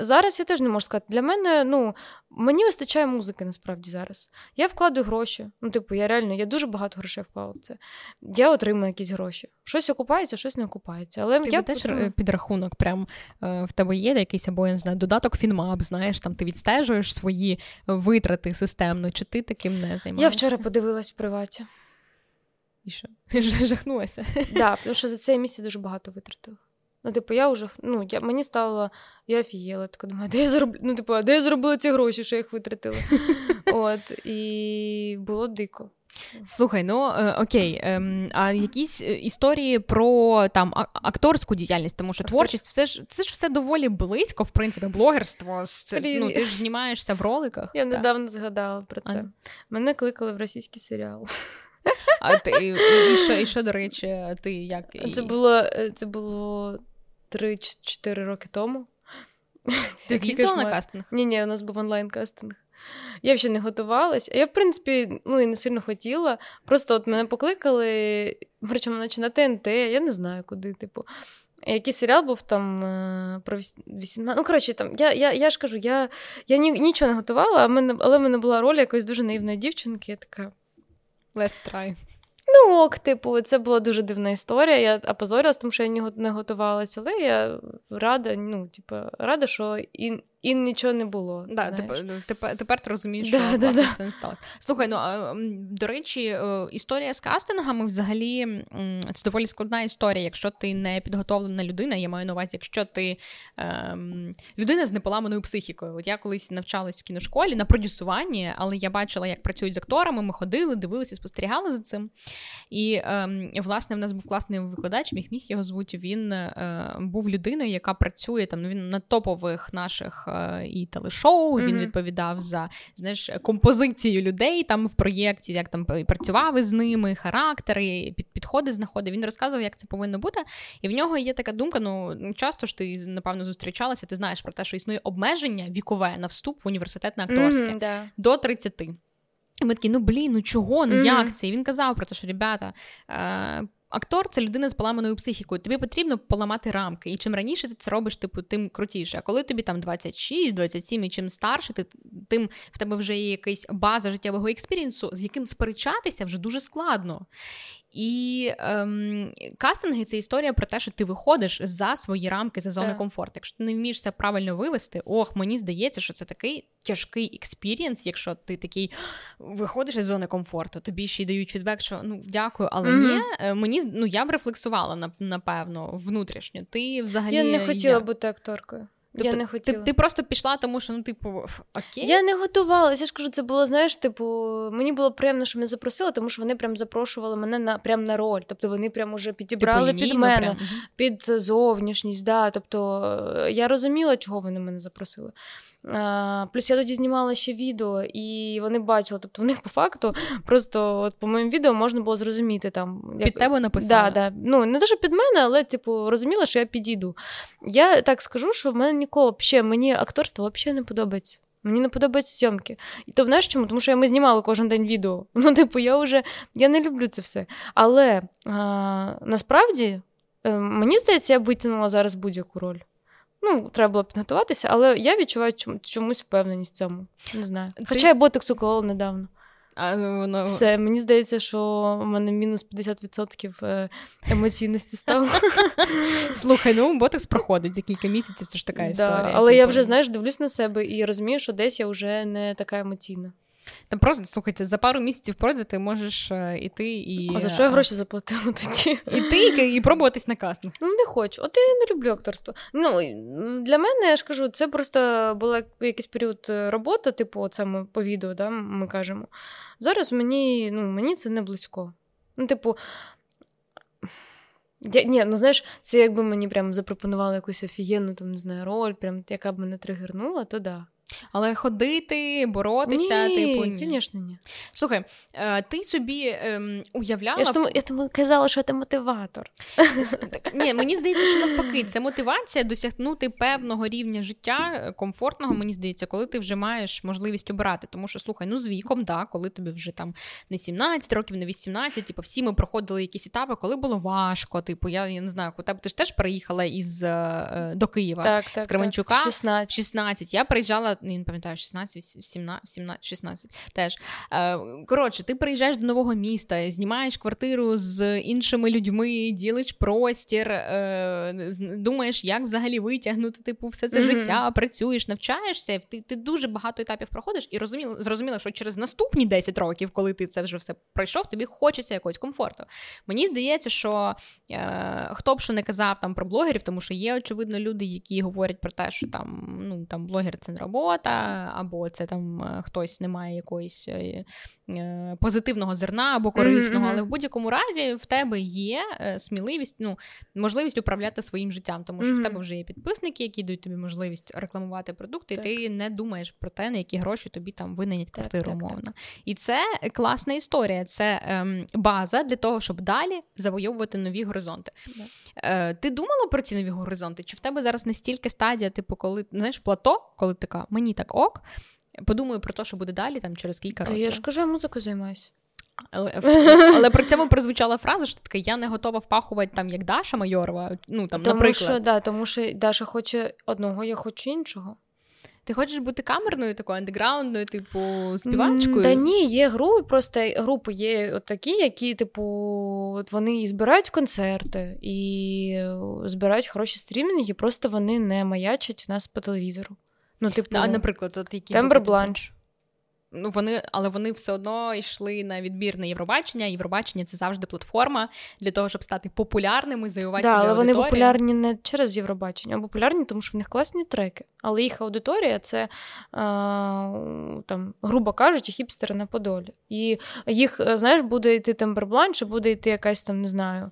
Зараз я теж не можу сказати. Для мене, ну, мені вистачає музики насправді зараз. Я вкладаю гроші. Ну, типу, я реально я дуже багато грошей вклала в це. Я отримую якісь гроші. Щось окупається, щось не окупається. Але ти я теж потім... підрахунок, прям е, в тебе є якийсь або я не знаю, додаток Фінмап, знаєш, там ти відстежуєш свої витрати системно, чи ти таким не займаєшся? Я вчора подивилась в приваті. І що? (laughs) Ти жахнулася? Так, да, (laughs) тому що за цей місяць дуже багато витратила. Ну, типу, я вже ну, я, мені стало, я офігела, така думаю, де я зароблю? Ну, типу, де я зробила ці гроші, що я їх витратила? (laughs) От, І було дико. Слухай, ну е, окей, ем, а якісь е, історії про там акторську діяльність, тому що Актор... творчість все ж це ж все доволі близько, в принципі, блогерство. Це, ну, Ти ж знімаєшся в роликах. Я так. недавно згадала про це. А... Мене кликали в російський серіал. А ти і що, і що, до речі, ти як? Це було е, це було 3-4 роки тому. Ти з'їздила на кастинг? Ні, ні, у нас був онлайн-кастинг. Я ще не готувалась. Я, в принципі, ну і не сильно хотіла. Просто от мене покликали, причому наче на ТНТ, я не знаю куди, типу. Який серіал був там е, про 18. Ну, коротше, там, я я, я ж кажу, я я ні, нічого не готувала, а мене, але в мене була роль якоїсь дуже наївної дівчинки. Я така. Let's try. Ну, ок, типу, це була дуже дивна історія. Я опозорилась, тому що я не готувалася, але я рада, ну, типу, рада, що і і нічого не було. Да, тепер, ну, тепер тепер ти розумієш, що да, власне, да, не сталося. Слухай, ну до речі, е, історія з кастингами взагалі це доволі складна історія. Якщо ти не підготовлена людина, я маю на увазі, якщо ти ем, людина з неполаманою психікою. От я колись навчалась в кіношколі на продюсуванні, але я бачила, як працюють з акторами. Ми ходили, дивилися, спостерігали за цим. І ем, власне в нас був класний викладач, міг міг його звуть. Він е, був людиною, яка працює там. Ну, він на топових наших. Е, і телешоу. Він mm-hmm. відповідав за знаєш, композицію людей там в проєкті, як там працював із ними, характери, під, підходи знаходив. Він розказував, як це повинно бути. І в нього є така думка: ну часто ж ти напевно зустрічалася, ти знаєш про те, що існує обмеження вікове на вступ в університет на акторське mm-hmm, да. до 30. І ми такі, ну блін, ну чого? Ну mm-hmm. як це? І він казав про те, що ребята. Актор це людина з поламаною психікою. Тобі потрібно поламати рамки. І чим раніше ти це робиш, типу, тим крутіше. А коли тобі там 26, 27 і чим старше, ти тим в тебе вже є якась база життєвого експірієнсу, з яким сперечатися вже дуже складно. І ем, кастинги це історія про те, що ти виходиш за свої рамки, за зону комфорту. Якщо ти не вмієш це правильно вивести, ох, мені здається, що це такий тяжкий experience, якщо ти такий виходиш із зони комфорту, тобі ще й дають фідбек, що ну дякую, але mm-hmm. ні, е, мені ну я б рефлексувала напевно внутрішньо. Ти взагалі я не хотіла як? бути акторкою. Тобто, я не хотіла. Ти ти просто пішла, тому що ну, типу, окей. Я не готувалася. Я ж кажу, це було, знаєш, типу, мені було приємно, що мене запросили, тому що вони прям запрошували мене на прям на роль. Тобто вони прям уже підібрали типу, під мене, прям. під зовнішність. Да. Тобто я розуміла, чого вони мене запросили. А, Плюс я тоді знімала ще відео, і вони бачили. Тобто, в них по факту просто от по моїм відео можна було зрозуміти там. Як... Під тебе написали? Да, да. Ну, не що під мене, але типу розуміла, що я підійду. Я так скажу, що в мене ніколи взагалі, мені акторство взагалі не подобається. Мені не подобаються зйомки. І то знаєш чому? Тому що ми знімали кожен день відео. (laughs) Ну, типу, я вже я не люблю це все. Але а, насправді е, мені здається, я б витягнула зараз будь-яку роль. Ну, треба було підготуватися, але я відчуваю чомусь впевненість в цьому. Не знаю. Ти... Хоча я ботокс уколола недавно. А, ну, воно... Все, мені здається, що в мене мінус 50% е, емоційності стало. (laughs) Слухай, ну ботокс проходить за кілька місяців, це ж така історія. Да, але я вже, знаєш, дивлюсь на себе і розумію, що десь я вже не така емоційна. Там просто слухайте, за пару місяців пройде, ти можеш е, іти і. А за що я гроші заплатила тоді? Іти і, і пробуватись на кастинг. Ну, не хочу. От я не люблю акторство. Ну, Для мене, я ж кажу, це просто був якийсь період е, роботи, типу, це ми по відео, да, ми кажемо. Зараз мені ну, мені це не близько. Ну, типу. Я, Ні, ну знаєш, це якби мені прям запропонували якусь офігенну там, не знаю, роль, прям, яка б мене тригернула, то да. Але ходити, боротися, ні, типу, ні. Звісно, ні. Слухай, е, ти собі ем, уявляла. Я ж тому, я тому казала, що це мотиватор. Ні, Мені здається, що навпаки, це мотивація досягнути певного рівня життя, е, комфортного, мені здається, коли ти вже маєш можливість обирати. Тому що, слухай, ну з віком, да, коли тобі вже там не 17 років, не 18, типу, всі ми проходили якісь етапи, коли було важко. Типу, я я не знаю, тебе ти ж теж приїхала із е, до Києва так, так, з Кременчука. Так, 16. 16. Я приїжджала я не пам'ятаю, 16, 17, 17, 16 теж. Е, коротше, ти приїжджаєш до нового міста, знімаєш квартиру з іншими людьми, ділиш простір, е, думаєш, як взагалі витягнути типу, все це mm-hmm. життя, працюєш, навчаєшся. Ти ти дуже багато етапів проходиш і розуміло, зрозуміло, що через наступні 10 років, коли ти це вже все пройшов, тобі хочеться якогось комфорту. Мені здається, що е, хто б що не казав там про блогерів, тому що є очевидно люди, які говорять про те, що там ну там блогер це не робота робота, або це там е, хтось не має якоїсь е, е, позитивного зерна або корисного. Mm-hmm. Але в будь-якому разі в тебе є сміливість, ну, можливість управляти своїм життям, тому що mm-hmm. в тебе вже є підписники, які дають тобі можливість рекламувати продукти, так. і ти не думаєш про те, на які гроші тобі там винайнять квартиру, умовно. І це класна історія, це ем, база для того, щоб далі завойовувати нові горизонти. Е, Ти думала про ці нові горизонти? Чи в тебе зараз настільки стадія, типу, коли знаєш, плато, коли така мені так ок. Подумаю про те, що буде далі там через кілька років. Я ж кажу, я музикою займаюся. Але (laughs) але при цьому прозвучала фраза, що така я не готова впахувати там як Даша Майорова. Ну там, тому наприклад. Що, да, тому що Даша хоче одного, я хочу іншого. Ти хочеш бути камерною, такою андеграундною, типу, співачкою? Та ні, є групи, просто групи є такі, які, типу, от вони і збирають концерти, і збирають хороші стрімінги, просто вони не маячать у нас по телевізору. Ну, типу, а, наприклад, от які Тембр Бланш. Ну, вони, але вони все одно йшли на відбір на Євробачення. Євробачення це завжди платформа для того, щоб стати популярними, завоювати. Да, але вони популярні не через Євробачення, а популярні, тому що в них класні треки. Але їх аудиторія це, а, там, грубо кажучи, хіпстери на Подолі. І їх, знаєш, буде йти Тембербланш, буде йти якась там, не знаю.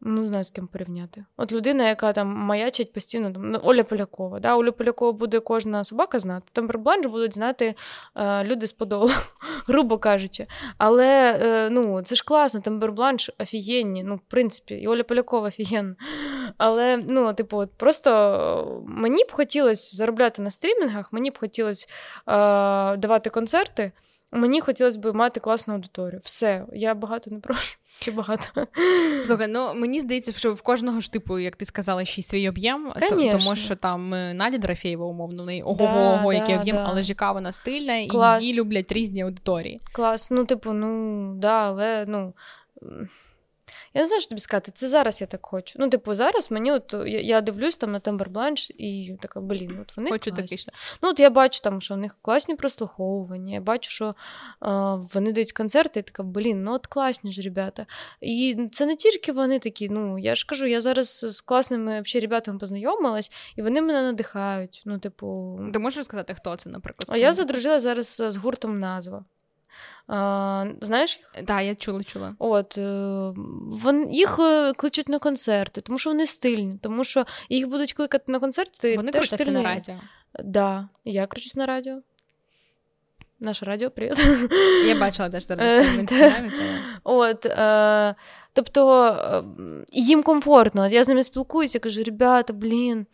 Ну, не знаю, з ким порівняти. От людина, яка там маячить постійно, там, ну, Оля Полякова. Да? Оля Полякова буде кожна собака знати. Там Бланш будуть знати е, люди з Подолу, (laughs) грубо кажучи. Але е, ну, це ж класно, там Бланш офігенні, ну, в принципі, і Оля Полякова офігенна. Але, ну, типу, от просто мені б хотілося заробляти на стрімінгах, мені б хотілося е, давати концерти. Мені хотілося б мати класну аудиторію. Все, я багато не прошу. (laughs) Чи багато? Слухай, ну мені здається, що в кожного ж типу, як ти сказала, ще й свій об'єм, тому що там е, Надя Дорофєєва, умовно, неї ого-го, який да, об'єм, да. але ж яка вона стильна, Клас. і її люблять різні аудиторії. Клас, ну, типу, ну да, але ну. Я не знаю, що тобі сказати, це зараз я так хочу. Ну, типу, зараз мені от я, я дивлюсь там на Тембер Бланш і така, блін, от вони. Хочу класні. такий. Ну, от я бачу там, що у них класні прослуховування. Я бачу, що а, вони дають концерти, і така, блін, ну от класні ж ребята. І це не тільки вони такі, ну я ж кажу, я зараз з класними взагалі, ребятами познайомилась, і вони мене надихають. Ну, типу. Ти можеш сказати, хто це, наприклад? А я задружила зараз з гуртом назва. А, Знаєш? Так, да, я чула, чула. От, е, вон, Їх е, кличуть на концерти, тому що вони стильні, тому що їх будуть кликати на концерти. Вони теж кричаться на радіо. Так, да, я кричусь на радіо. Наше радіо, привіт. Я бачила теж в інстаграмі. От, е, Тобто е, їм комфортно. Я з ними спілкуюся, кажу, ребята, блін,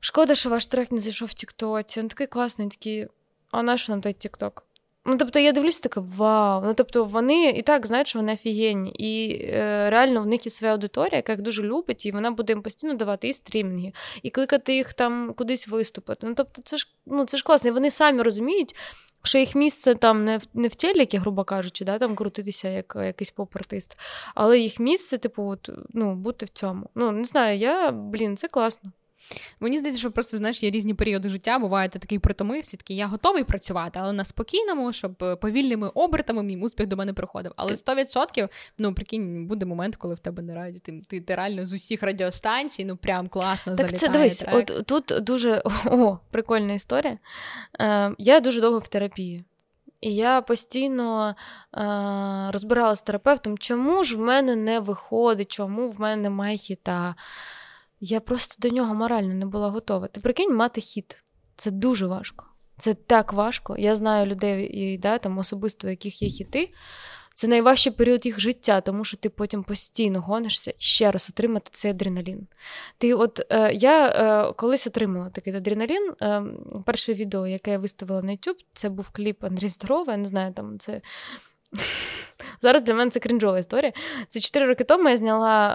шкода, що ваш трек не зайшов в Тіктоці. Він такий класний, такий, а на що нам той Тікток? Ну, тобто, я дивлюся, така вау. Ну, тобто, вони і так знають, що вони офігенні. І е, реально в них є своя аудиторія, яка їх дуже любить, і вона буде їм постійно давати і стрімінги, і кликати їх там кудись виступити. Ну, тобто, це ж ну, це ж класно. І вони самі розуміють, що їх місце там не в не в телекі, грубо кажучи, да, там крутитися як якийсь поп-артист, але їх місце, типу, от, ну, бути в цьому. Ну, не знаю, я, блін, це класно. Мені здається, що просто знаєш, є різні періоди життя. Буває, ти такий притомився, такий я готовий працювати, але на спокійному, щоб е, повільними обертами мій успіх до мене приходив. Але 100%, ну прикинь, буде момент, коли в тебе не радіо. Ти, ти, ти реально з усіх радіостанцій, ну прям класно так залітає. Це дивись, трек. от тут дуже (laughs) о, прикольна історія. Е, Я дуже довго в терапії. І я постійно е, розбиралася з терапевтом, чому ж в мене не виходить, чому в мене немає хіта. Я просто до нього морально не була готова. Ти прикинь, мати хід. Це дуже важко. Це так важко. Я знаю людей, і, да, там особисто, яких є хіти. Це найважчий період їх життя, тому що ти потім постійно гонишся ще раз отримати цей адреналін. Ти от е, Я е, колись отримала такий адреналін. Е, перше відео, яке я виставила на YouTube, це був кліп Андрій Здорова. Я не знаю, там це Зараз для мене це крінжова історія. Це 4 роки тому я зняла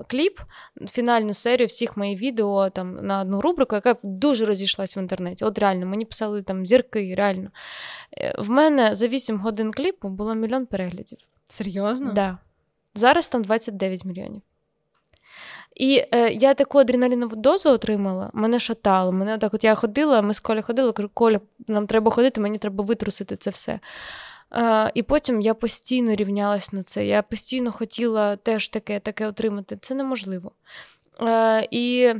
е, кліп, фінальну серію всіх моїх відео там на одну рубрику, яка дуже розійшлась в інтернеті. От реально, мені писали там зірки, реально. Е, в мене за 8 годин кліпу було мільйон переглядів. Серйозно? Да. Зараз там 29 мільйонів. І е, я таку адреналінову дозу отримала, мене шатало. Мене так от я ходила, ми з Коля ходили, кажу, Коля, нам треба ходити, мені треба витрусити це все. І потім я постійно рівнялась на це. Я постійно хотіла теж таке таке отримати. Це неможливо. Uh, і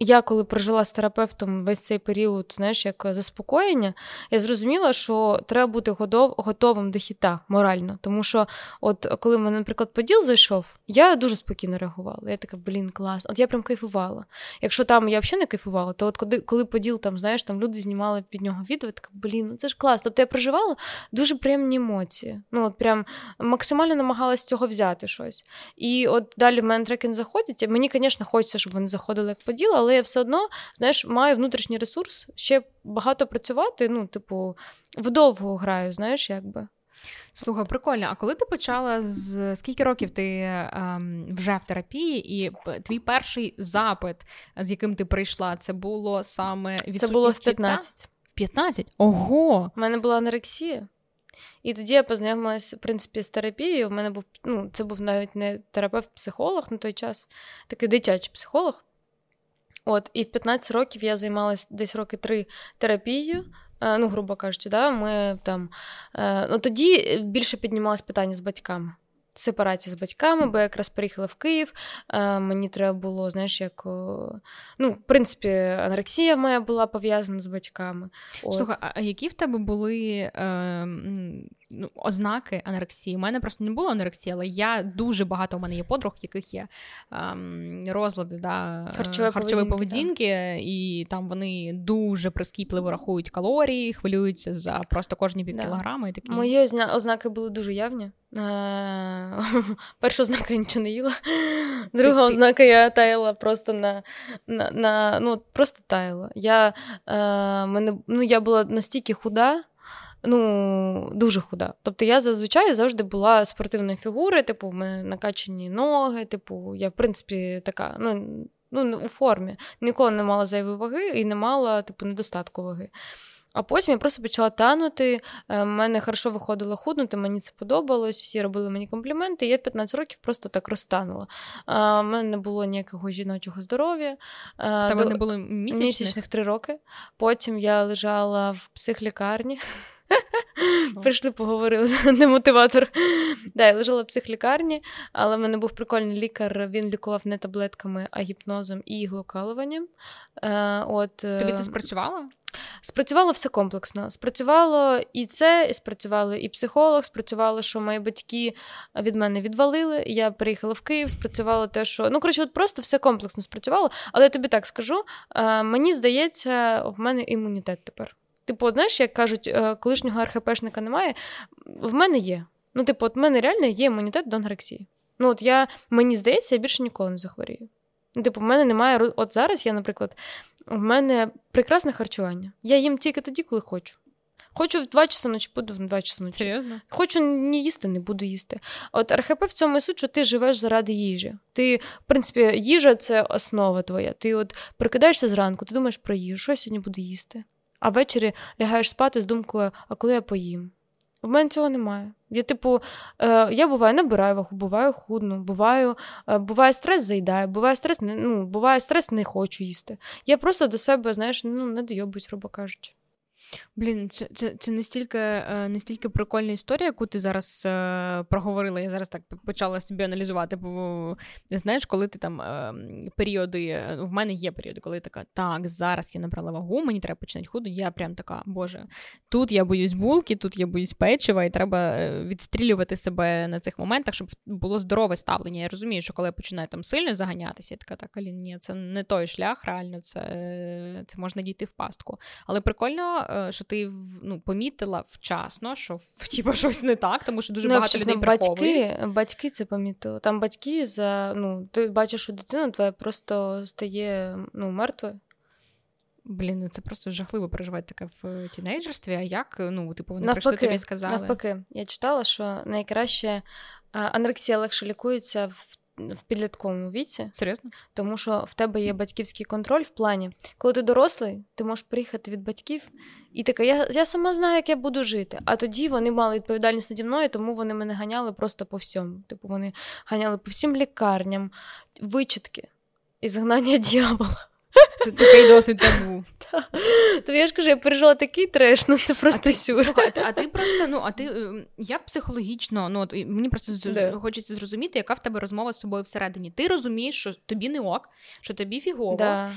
я, коли прожила з терапевтом весь цей період, знаєш, як заспокоєння, я зрозуміла, що треба бути готовим до хіта морально. Тому що, от коли мене, наприклад, поділ зайшов, я дуже спокійно реагувала. Я така, блін, клас. От я прям кайфувала. Якщо там я взагалі не кайфувала, то от коли коли поділ там, знаєш, там люди знімали під нього відео, я така, блін, ну це ж клас. Тобто я проживала дуже приємні емоції. Ну, от прям максимально намагалась цього взяти щось. І от далі в мене треки не заходять. Мені, звісно, хочеться, щоб вони заходили як поділ, але але я все одно знаєш, маю внутрішній ресурс ще багато працювати. Ну, типу, вдовго граю, знаєш, якби. Слухай, прикольно. А коли ти почала з скільки років ти ем, вже в терапії, і твій перший запит, з яким ти прийшла, це було саме відсутність Це було в 15. В 15? Ого! У мене була анорексія. І тоді я познайомилася, в принципі, з терапією. У мене був, ну, це був навіть не терапевт-психолог на той час, такий дитячий психолог. От, І в 15 років я займалася десь роки три терапією. Е, ну, грубо кажучи, да, ми там. Е, ну, Тоді більше піднімалось питання з батьками. Сепарація з батьками, бо я якраз переїхала в Київ. Е, мені треба було, знаєш, як. Ну, в принципі, анорексія моя була пов'язана з батьками. От. Слухай, а які в тебе були е, ну, ознаки анорексії. У мене просто не було анорексії, але я дуже багато у мене є подруг, яких є ем, розлади да, харчової, харчової поведінки, так. і там вони дуже прискіпливо рахують калорії, хвилюються за просто кожні пів да. кілограма. І такі. Мої ознаки були дуже явні. Е, (laughs) перша ознака я нічого не їла. Друга ознака я таяла просто на на, на ну, просто таяла. Я, е, мене, ну, я була настільки худа, ну, дуже худа. Тобто я зазвичай завжди була спортивної фігури, типу, в мене накачані ноги, типу, я, в принципі, така, ну, ну, у формі. Ніколи не мала зайвої ваги і не мала, типу, недостатку ваги. А потім я просто почала танути. У е, мене хорошо виходило худнути, мені це подобалось, всі робили мені компліменти. Я в 15 років просто так розтанула. У мене не було ніякого жіночого здоров'я. В тебе До... не було місячних? місячних три роки. Потім я лежала в психлікарні. Прийшли, поговорили, (laughs) не мотиватор. Да, Я лежала в психлікарні, але в мене був прикольний лікар, він лікував не таблетками, а гіпнозом і іглокалуванням. Е, от, Тобі це спрацювало? Спрацювало все комплексно. Спрацювало і це, і спрацювало і психолог, спрацювало, що мої батьки від мене відвалили. Я приїхала в Київ, спрацювало те, що ну коротше, от просто все комплексно спрацювало. Але я тобі так скажу: мені здається, в мене імунітет тепер. Типу, знаєш, як кажуть, е, колишнього РХПшника немає. В мене є. Ну, типу, от в мене реально є імунітет до анорексії. Ну, от я, мені здається, я більше ніколи не захворію. Ну, типу, в мене немає. От зараз я, наприклад, в мене прекрасне харчування. Я їм тільки тоді, коли хочу. Хочу в 2 часа ночі, буду в 2 часа ночі. Серйозно? Хочу не їсти, не буду їсти. От РХП в цьому і суть, що ти живеш заради їжі. Ти, в принципі, їжа це основа твоя. Ти от прокидаєшся зранку, ти думаєш про їжу, що я сьогодні буду їсти. А ввечері лягаєш спати з думкою, а коли я поїм. В мене цього немає. Я, типу, е, я буваю набираю вагу, буваю худну, буваю, е, буває стрес заїдає, буває стрес не ну, буває стрес, не хочу їсти. Я просто до себе, знаєш, ну не дойобуюсь, грубо кажучи. Блін, це це, це настільки е, настільки прикольна історія, яку ти зараз е, проговорила. Я зараз так почала собі аналізувати. Бо знаєш, коли ти там е, періоди, е, в мене є періоди, коли така, так, зараз я набрала вагу, мені треба починати худу. Я прям така, боже, тут я боюсь булки, тут я боюсь печива, і треба е, відстрілювати себе на цих моментах, щоб було здорове ставлення. Я розумію, що коли я починаю там сильно заганятися, я така, так, Алін, ні, це не той шлях, реально, це, це можна дійти в пастку. Але прикольно. Е, що ти ну, помітила вчасно, що типу, щось не так, тому що дуже ну, багато людей батьки, батьки це помітили. Там батьки за ну, ти бачиш, що дитина твоя просто стає ну, мертвою. Блін, ну це просто жахливо переживати таке в тінейджерстві. А як ну, типу, вони навпаки, прийшли тобі сказали? Навпаки, я читала, що найкраще анорексія легше лікується в в підлітковому віці. Серйозно? Тому що в тебе є батьківський контроль в плані, коли ти дорослий, ти можеш приїхати від батьків і така, я я сама знаю, як я буду жити. А тоді вони мали відповідальність наді мною, тому вони мене ганяли просто по всьому. Типу, вони ганяли по всім лікарням, вичитки і згнання (laughs) дьявола. Такий досвід там був. То я ж кажу, я пережила такий треш, ну це просто сюр. Слухай, а ти просто, ну, а ти ем, як психологічно, ну от мені просто хочеться зрозуміти, яка в тебе розмова з собою всередині. Ти розумієш, що тобі не ок, що тобі фігово,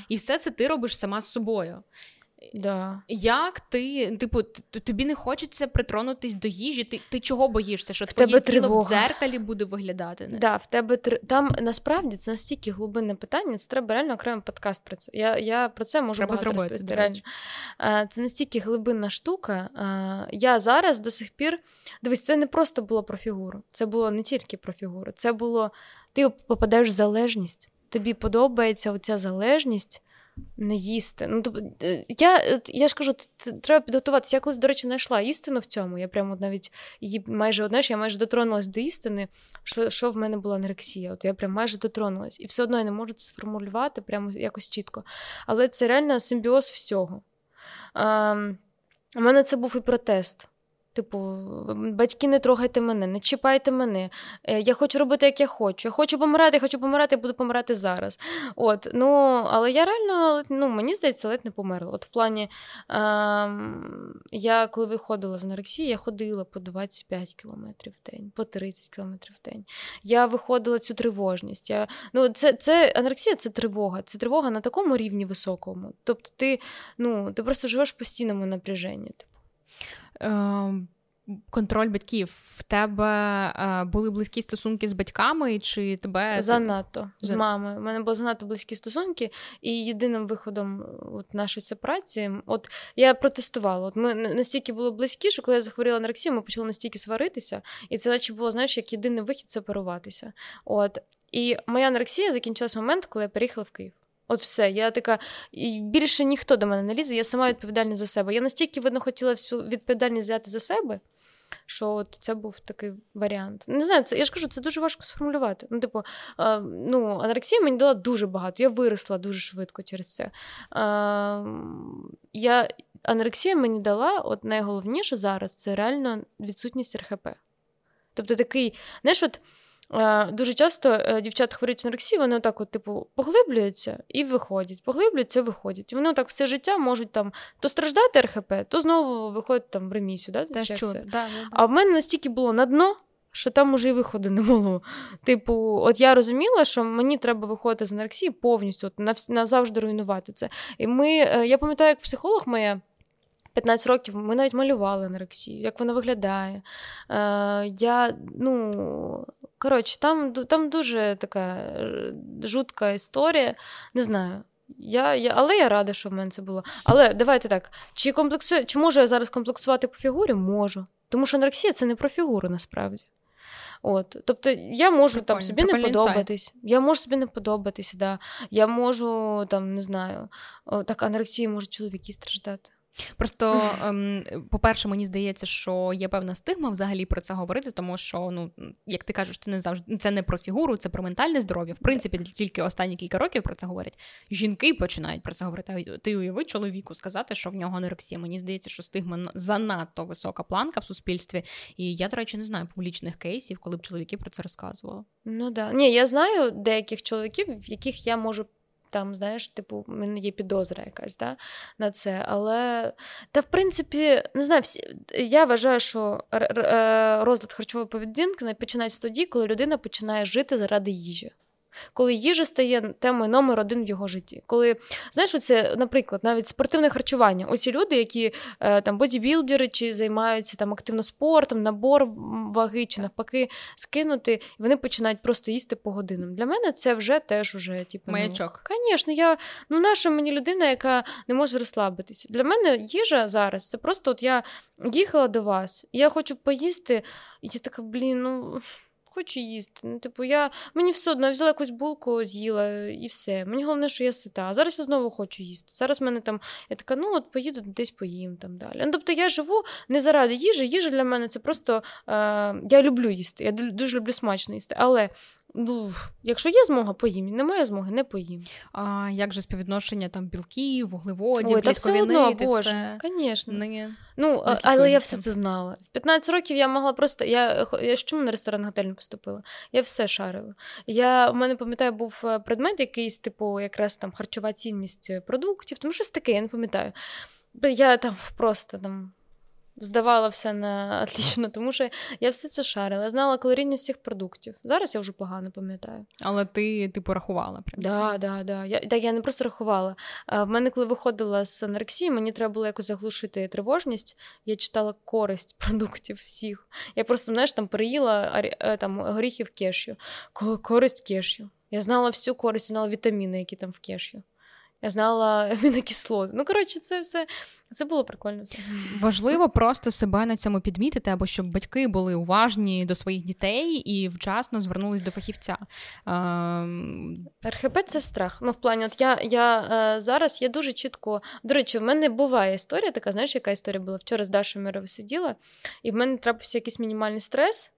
і все це ти робиш сама з собою. Да. Як ти, типу, тобі не хочеться притронутись до їжі? Ти ти чого боїшся? Що в твоє тебе тіло тривога. в дзеркалі буде виглядати? Не? Да, в тебе Там насправді це настільки глибинне питання, це треба реально окремий подкаст про це. Я я про це можу треба багато розповісти. Реально. Це настільки глибинна штука. Я зараз до сих пір дивись, це не просто було про фігуру, це було не тільки про фігуру, це було ти попадаєш в залежність. Тобі подобається оця залежність не їсти. Ну, тобто, Я я ж кажу, треба підготуватися. Я колись, до речі, знайшла істину в цьому. Я прямо навіть її майже одне, я майже дотронулась до істини, що що в мене була анорексія. От Я прям майже дотронулась. І все одно я не можу це сформулювати прямо якось чітко. Але це реально симбіоз всього. А, У мене це був і протест. Типу, батьки, не трогайте мене, не чіпайте мене. Е, я хочу робити, як я хочу. Я хочу помирати, я хочу помирати, я буду помирати зараз. От, ну, Але я реально, ну, мені здається, ледь не померла. От в плані, е, я коли виходила з анорексії, я ходила по 25 кілометрів в день, по 30 кілометрів в день. Я виходила цю тривожність. Я, ну, це, це Анорексія це тривога. Це тривога на такому рівні високому. Тобто ти ну, ти просто живеш в постійному напряженні. Типу. Ем, контроль батьків. В тебе е, були близькі стосунки з батьками, чи тебе занадто з мамою. У мене були занадто близькі стосунки, і єдиним виходом от нашої сепарації, от я протестувала. От ми настільки були близькі, що коли я захворіла анорексію, ми почали настільки сваритися, і це наче було знаєш, як єдиний вихід сепаруватися. От і моя анорексія закінчилась в момент, коли я переїхала в Київ. От все. Я така, і більше ніхто до мене не лізе, я сама відповідальна за себе. Я настільки видно хотіла всю відповідальність взяти за себе, що от це був такий варіант. Не знаю, це я ж кажу, це дуже важко сформулювати. Ну, типу, е, ну, анорексія мені дала дуже багато. Я виросла дуже швидко через це. Е, я, Анорексія мені дала, от найголовніше зараз це реально відсутність РХП. Тобто такий, знаєш, от. Дуже часто е, дівчата хворіють анорексію, вони отак, от, типу, поглиблюються і виходять, поглиблюються і виходять. І вони так все життя можуть там то страждати РХП, то знову виходять там в ремісію. Да? Теж чу... да, да, А в мене настільки було на дно, що там уже і виходу не було. Типу, от я розуміла, що мені треба виходити з анорексії повністю, от, назавжди руйнувати це. І ми, е, я пам'ятаю, як психолог моя. 15 років ми навіть малювали анорексію, як вона виглядає. Е, Я, ну, коротше, там там дуже така е, жутка історія. Не знаю. Я, я, Але я рада, що в мене це було. Але давайте так: чи комплексую, чи можу я зараз комплексувати по фігурі? Можу. Тому що анорексія це не про фігуру насправді. От, Тобто я можу Прикольно, там собі не подобатись. Я можу собі не подобатися, да. я можу там, не знаю, так анорексії можуть чоловіки страждати. Просто, (laughs) ем, по-перше, мені здається, що є певна стигма взагалі про це говорити, тому що, ну, як ти кажеш, це не завжди це не про фігуру, це про ментальне здоров'я. В принципі, тільки останні кілька років про це говорять. Жінки починають про це говорити. А ти уяви чоловіку сказати, що в нього анорексія. Мені здається, що стигма занадто висока планка в суспільстві. І я, до речі, не знаю публічних кейсів, коли б чоловіки про це розказували. Ну да. Ні, я знаю деяких чоловіків, в яких я можу там, знаєш, типу, в мене є підозра якась да, на це. Але та, в принципі, не знаю, всі я вважаю, що е, розлад харчової поведінки починається тоді, коли людина починає жити заради їжі коли їжа стає темою номер один в його житті. Коли, знаєш, оце, наприклад, навіть спортивне харчування. Усі люди, які е, там бодібілдери чи займаються там активно спортом, набор ваги чи навпаки скинути, вони починають просто їсти по годинам. Для мене це вже теж уже типу, ну, маячок. Ну, Звісно, я ну наша мені людина, яка не може розслабитися. Для мене їжа зараз це просто от я їхала до вас, я хочу поїсти, і я така, блін, ну хочу їсти. Ну, типу, я мені все одно взяла якусь булку, з'їла і все. Мені головне, що я сита. А зараз я знову хочу їсти. Зараз мене там я така, ну от поїду десь поїм там далі. Ну, Тобто я живу не заради їжі. Їжа для мене це просто е, я люблю їсти. Я дуже люблю смачно їсти. Але Якщо є змога, поїм. Немає змоги, не поїм. А як же співвідношення там білків, вуглеводів, Ой, та все одно, Боже, звісно. Не, ну, не але я все це знала. В 15 років я могла просто. Я я ж чому на ресторан готель не поступила? Я все шарила. Я в мене пам'ятаю, був е, предмет якийсь, типу, якраз там харчова цінність продуктів, тому щось таке, я не пам'ятаю. Я там просто там здавала все на (laughs) отлично, тому що я все це шарила, Я знала калорійність всіх продуктів. Зараз я вже погано пам'ятаю. Але ти типу рахувала прям? Да, да, да. Я, так, я не просто рахувала. А В мене, коли виходила з анорексії, мені треба було якось заглушити тривожність. Я читала користь (laughs) продуктів всіх. Я просто, знаєш, там переїла е, там, горіхів кешю, користь кешю. Я знала всю користь, знала вітаміни, які там в кешю. Я знала (laughs) амінокислоти. Ну, коротше, це все це було прикольно. Важливо просто себе на цьому підмітити, або щоб батьки були уважні до своїх дітей і вчасно звернулись до фахівця. Ем... РХП це страх. Ну, в плані, от я я е, зараз я дуже чітко. До речі, в мене буває історія така, знаєш, яка історія була? Вчора з Дашою Мировою сиділа, і в мене трапився якийсь мінімальний стрес,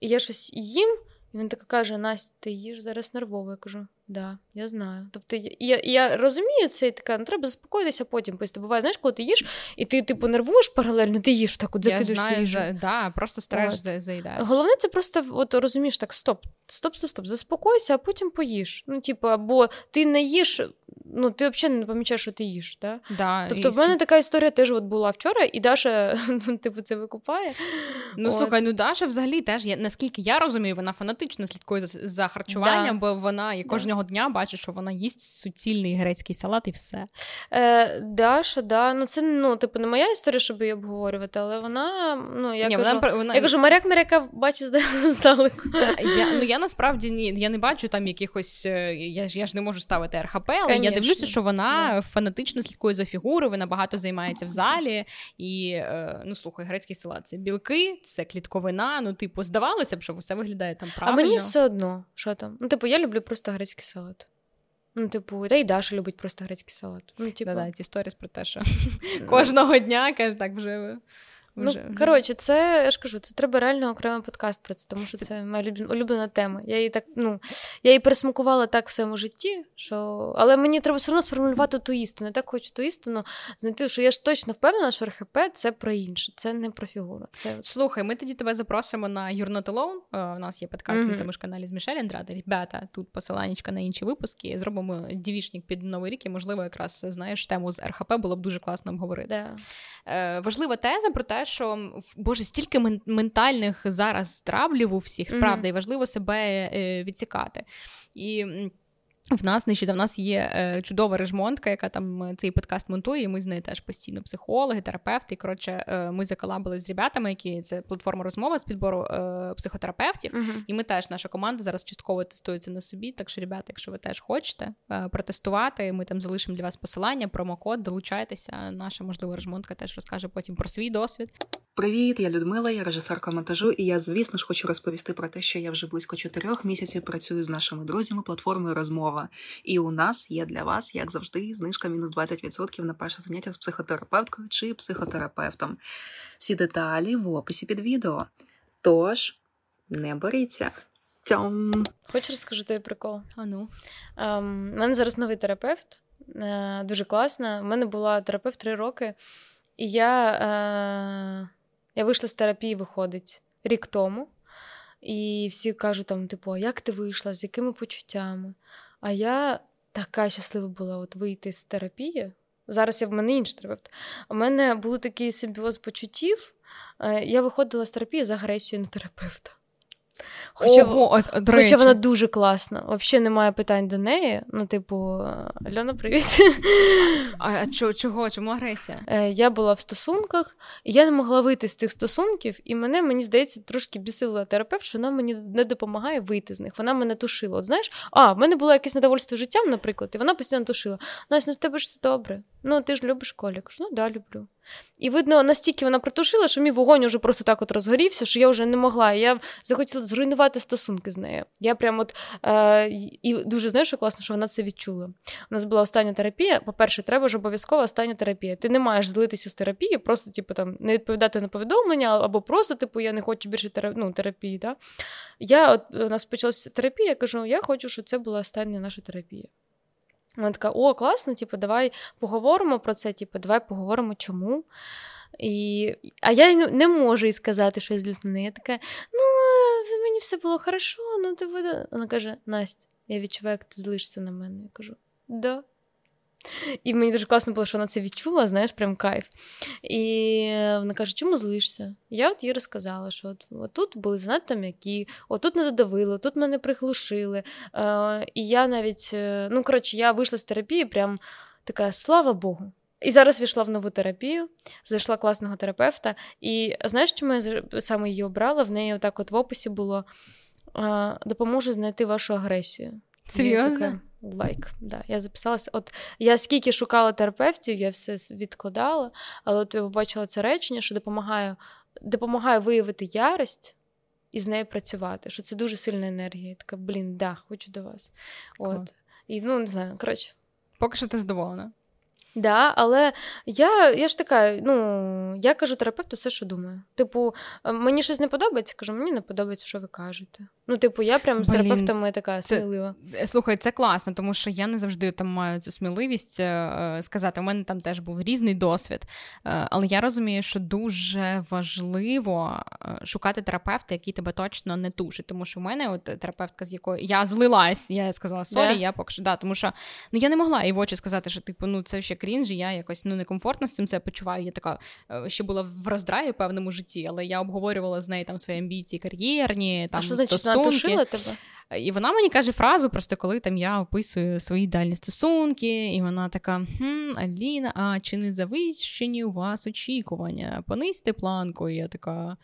і я щось їм, і він така каже: Настя, ти їж зараз нервово. Я кажу. Да, я знаю. Тобто я я розумію це і така, ну треба заспокоїтися потім. Просто буває, знаєш, коли ти їш, і ти типу нервуєш паралельно, ти їш так, от закидуєшся їжу. Да, просто стрес заїдаєш. Головне, це просто от розумієш так, стоп, стоп, стоп, стоп, заспокойся, а потім поїш. Ну, типу, або ти не їш ну ти взагалі не помічаєш, що ти їш. Да? Да, Тобто, в мене така історія теж от була вчора, і Даша (laughs) ну, типу, це викупає. Ну, от. слухай, ну Даша взагалі теж, я, наскільки я розумію, вона фанатично слідкує за, за харчуванням, да. бо вона і кожного да. дня бачить, що вона їсть суцільний грецький салат і все. Е, Даша, да, ну це ну, типу, не моя історія, щоб її обговорювати, але вона, ну, я ні, кажу, вона, вона... я кажу, моряк моряка бачить (laughs) здалеку. Я, ну, я насправді ні, я не бачу там якихось, е, я, я ж не можу ставити РХП, але Конечно. я дивлюся, що вона yeah. фанатично слідкує за фігурою, вона багато займається в залі. І е, ну слухай, грецький салат це білки, це клітковина. Ну, типу, здавалося б, що все виглядає там правильно. А мені все одно, що там. Ну, типу, я люблю просто грецький салат. Ну, типу, та й Даша любить просто грецький салат. Ну, типу... Да-да, ці сторіс про те, що (laughs) кожного дня каже, так вже Ну, коротше, це я ж кажу, це треба реально окремий подкаст про це, тому що це моя улюблена тема. Я її так, ну, я її пересмакувала так в своєму житті, що. Але мені треба все одно сформулювати ту істину. Я так хочу ту істину знайти, що я ж точно впевнена, що РХП це про інше, це не про фігуру. Це... Слухай, ми тоді тебе запросимо на Not Alone. У нас є подкаст mm-hmm. на цьому ж каналі з Мішель Андраде. Ребята, тут посиланнячка на інші випуски. Зробимо дівічник під новий рік, і можливо, якраз знаєш тему з РХП було б дуже класно обговорити. Yeah. Е, Важлива теза про те, що боже, стільки ментальних зараз траблів у всіх, справді, mm-hmm. і важливо себе е, відсікати. І в нас нещодавно в нас є е, чудова режмонтка, яка там е, цей подкаст монтує. і Ми з нею теж постійно психологи, терапевти. І, коротше, е, ми заколабили з ребятами, які це платформа розмови з підбору е, психотерапевтів. Uh-huh. І ми теж наша команда зараз частково тестується на собі. Так що, ребята, якщо ви теж хочете е, протестувати, ми там залишимо для вас посилання, промокод, долучайтеся. Наша можливо режмонтка теж розкаже потім про свій досвід. Привіт, я Людмила, я режисерка монтажу, і я, звісно ж, хочу розповісти про те, що я вже близько чотирьох місяців працюю з нашими друзями платформою розмова. І у нас є для вас, як завжди, знижка мінус 20% на перше заняття з психотерапевткою чи психотерапевтом. Всі деталі в описі під відео. Тож не боріться. Тьом! Хочеш розкажу тобі прикол? А ну. Um, у мене зараз новий терапевт, uh, дуже класна. У мене була терапевт три роки, і я. Uh... Я вийшла з терапії, виходить рік тому, і всі кажуть, там, типу, а як ти вийшла, з якими почуттями? А я така щаслива була от вийти з терапії. Зараз я в мене інший терапевт. У мене був такий симбіоз почуттів. Е, я виходила з терапії з агресією на терапевта. Хоча Ого, от, до хоча вона дуже класна. Взагалі немає питань до неї. Ну, типу, Альона, привіт. А, а чого? Чому агресія? Е, я була в стосунках, і я не могла вийти з тих стосунків, і мене, мені здається, трошки бісила терапевт, що вона мені не допомагає вийти з них. Вона мене тушила. От знаєш, а, в мене було якесь недовольство життям, наприклад, і вона постійно тушила. Настя, ну в тебе ж все добре. Ну, ти ж любиш колі. Кажу, ну да, люблю. І видно, настільки вона притушила, що мій вогонь уже просто так от розгорівся, що я вже не могла. Я захотіла зруйнувати стосунки з нею. Я прям от е, і дуже знаєш, що класно, що вона це відчула. У нас була остання терапія. По-перше, треба ж обов'язково остання терапія. Ти не маєш злитися з терапії, просто типу, там, не відповідати на повідомлення, або просто, типу, я не хочу більше терап... ну, терапії. Да? Я от у нас почалася терапія, я кажу, я хочу, щоб це була остання наша терапія. Вона така: о, класно, типу, давай поговоримо про це, типу, давай поговоримо чому. І... А я не можу їй сказати щось для. Я така, ну, мені все було хорошо, ну ти буде. Вона каже: Настя, я відчуваю, як ти злишся на мене. Я кажу, да. І мені дуже класно було, що вона це відчула, знаєш, прям кайф. І вона каже, чому злишся? Я от їй розказала, що от, от тут були занадто м'які, отут не додавили, тут мене приглушили. Е, І я навіть, е, ну, коротше, я вийшла з терапії, прям така, слава Богу. І зараз війшла в нову терапію, знайшла класного терапевта. І знаєш, чому я саме її обрала? В неї отак от в описі було допоможе знайти вашу агресію. Серйозно? Лайк, да, я записалася. От я скільки шукала терапевтів, я все відкладала, але от я побачила це речення, що допомагає допомагає виявити ярость і з нею працювати. Що це дуже сильна енергія. Я така, блін, да, хочу до вас. От. І ну не знаю, коротше. Поки що ти задоволена. Да, але я я ж така, ну, я кажу терапевту все, що думаю. Типу, е, мені щось не подобається, кажу, мені не подобається, що ви кажете. Ну, типу, я прям з терапевтами така смілива. Е, слухай, це класно, тому що я не завжди там маю цю сміливість е, сказати. У мене там теж був різний досвід. Але я розумію, що дуже важливо шукати терапевта, який тебе точно не тушить. Тому що в мене от терапевтка, з якою я злилась, я сказала sorry, yeah. я поки що да, тому що ну я не могла і в очі сказати, що типу, ну це ще крінж, і я якось ну некомфортно з цим це почуваю. Я така е, ще була в роздраї певному житті, але я обговорювала з нею там свої амбіції кар'єрні, там а що стосунки. Вона тебе? І вона мені каже фразу, просто коли там я описую свої дальні стосунки, і вона така: хм, Аліна, а чи не завищені у вас очікування? Понизьте планку. І я така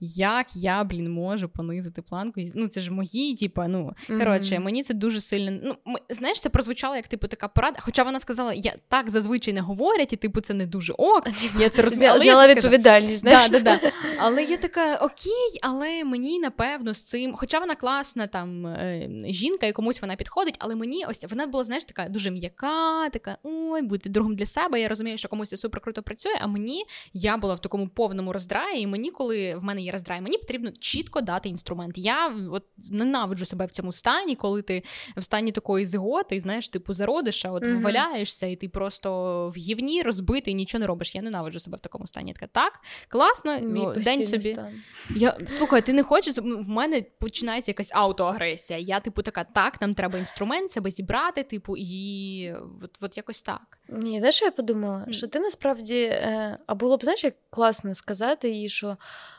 як я, блін, можу понизити планку. Ну, це ж мої, типа, ну коротше, mm-hmm. мені це дуже сильно. Ну, ми, знаєш, це прозвучало як типу така порада. Хоча вона сказала, я так зазвичай не говорять, і типу це не дуже ок. (laughs) Я це розуміла. Зняла відповідальність, знаєш? Да, да, да. (laughs) Але я така окей, але мені напевно з цим. Хоча хоча вона класна там е, жінка, і комусь вона підходить, але мені ось вона була, знаєш, така дуже м'яка, така ой, бути другом для себе. Я розумію, що комусь це супер круто працює. А мені я була в такому повному роздраї, і мені, коли в мене є роздрай, мені потрібно чітко дати інструмент. Я от ненавиджу себе в цьому стані, коли ти в стані такої згоди, і знаєш, типу зародиша, от mm валяєшся, і ти просто в гівні розбитий, нічого не робиш. Я ненавиджу себе в такому стані. Я така, так, класно, Мій день собі. Стан. Я слухай, ти не хочеш? В мене починається якась автоагресія. Я, типу, така, так, нам треба інструмент, себе зібрати, типу, і от, от якось так. Ні, знаєш, що я подумала? Що ти насправді, е, а було б знаєш, як класно сказати їй, що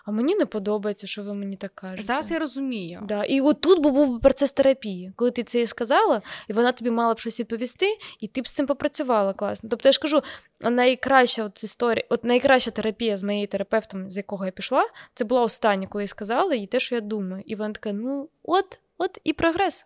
а мені не подобається, що ви мені так кажете. Зараз я розумію. Да. І от тут був процес терапії, коли ти це їй сказала, і вона тобі мала б щось відповісти, і ти б з цим попрацювала класно. Тобто я ж кажу, найкраща от історія, от найкраща терапія з моєю терапевтом, з якого я пішла, це була остання, коли я сказала їй те, що я думаю. І вона така: ну, от, от і прогрес.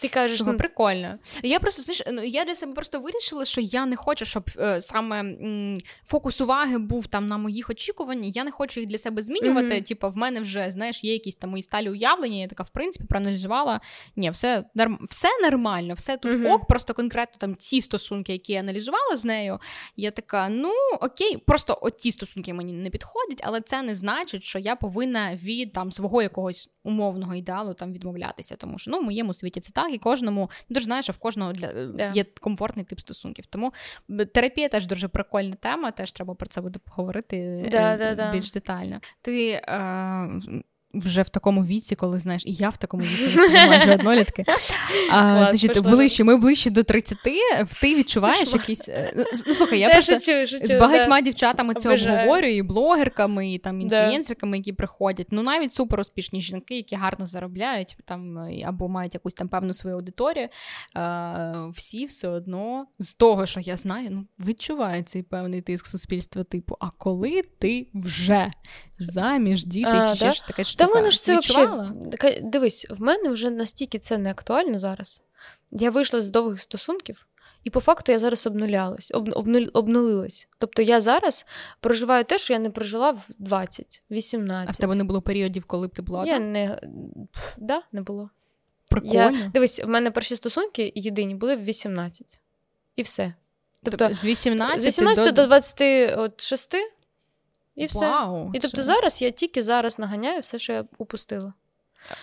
Ти кажеш, ну прикольно. Я просто знаєш, ну, я для себе просто вирішила, що я не хочу, щоб е, саме м, фокус уваги був там на моїх очікуваннях. Я не хочу їх для себе змінювати. Mm-hmm. Типу, в мене вже знаєш, є якісь там мої сталі уявлення. Я така, в принципі, проаналізувала. Ні, все норм... все нормально, все тут mm-hmm. ок. Просто конкретно там ці стосунки, які я аналізувала з нею. Я така, ну окей, просто от ті стосунки мені не підходять, але це не значить, що я повинна від там свого якогось умовного ідеалу там відмовлятися. Тому що ну в моєму світі це так і кожному ну, дуже знаєш, що в кожного для yeah. є комфортний тип стосунків. Тому терапія теж дуже прикольна тема, теж треба про це буде поговорити yeah, більш детально. Ти е, вже в такому віці, коли знаєш, і я в такому віці майже однолітки. (laughs) А, Клас, значить, ближче, ми ближче до 30, ти відчуваєш якісь. Е, ну, слухай, я просто шучу, шучу, з багатьма да. дівчатами це обговорюю, і блогерками, і там інфлюенсерками, які приходять. Ну навіть супер успішні жінки, які гарно заробляють там або мають якусь там певну свою аудиторію. А, всі все одно з того, що я знаю, ну відчувають цей певний тиск суспільства, типу, а коли ти вже заміж, діти, а, чи да? ще ж таке штука. Та мене ж це взагалі... Дивись, в мене вже настільки це не актуально зараз. Я вийшла з довгих стосунків, і по факту я зараз обнулялась, об, обнуль, обнулилась. Тобто я зараз проживаю те, що я не прожила в 20, 18. А в тебе не було періодів, коли б ти була? Я не да, не було. Прикольно. Я, Дивись, в мене перші стосунки єдині були в 18. І все. Тобто, тобто з 18 з 18 до, до 26 і все. Вау, І тобто зараз я тільки зараз наганяю все, що я упустила.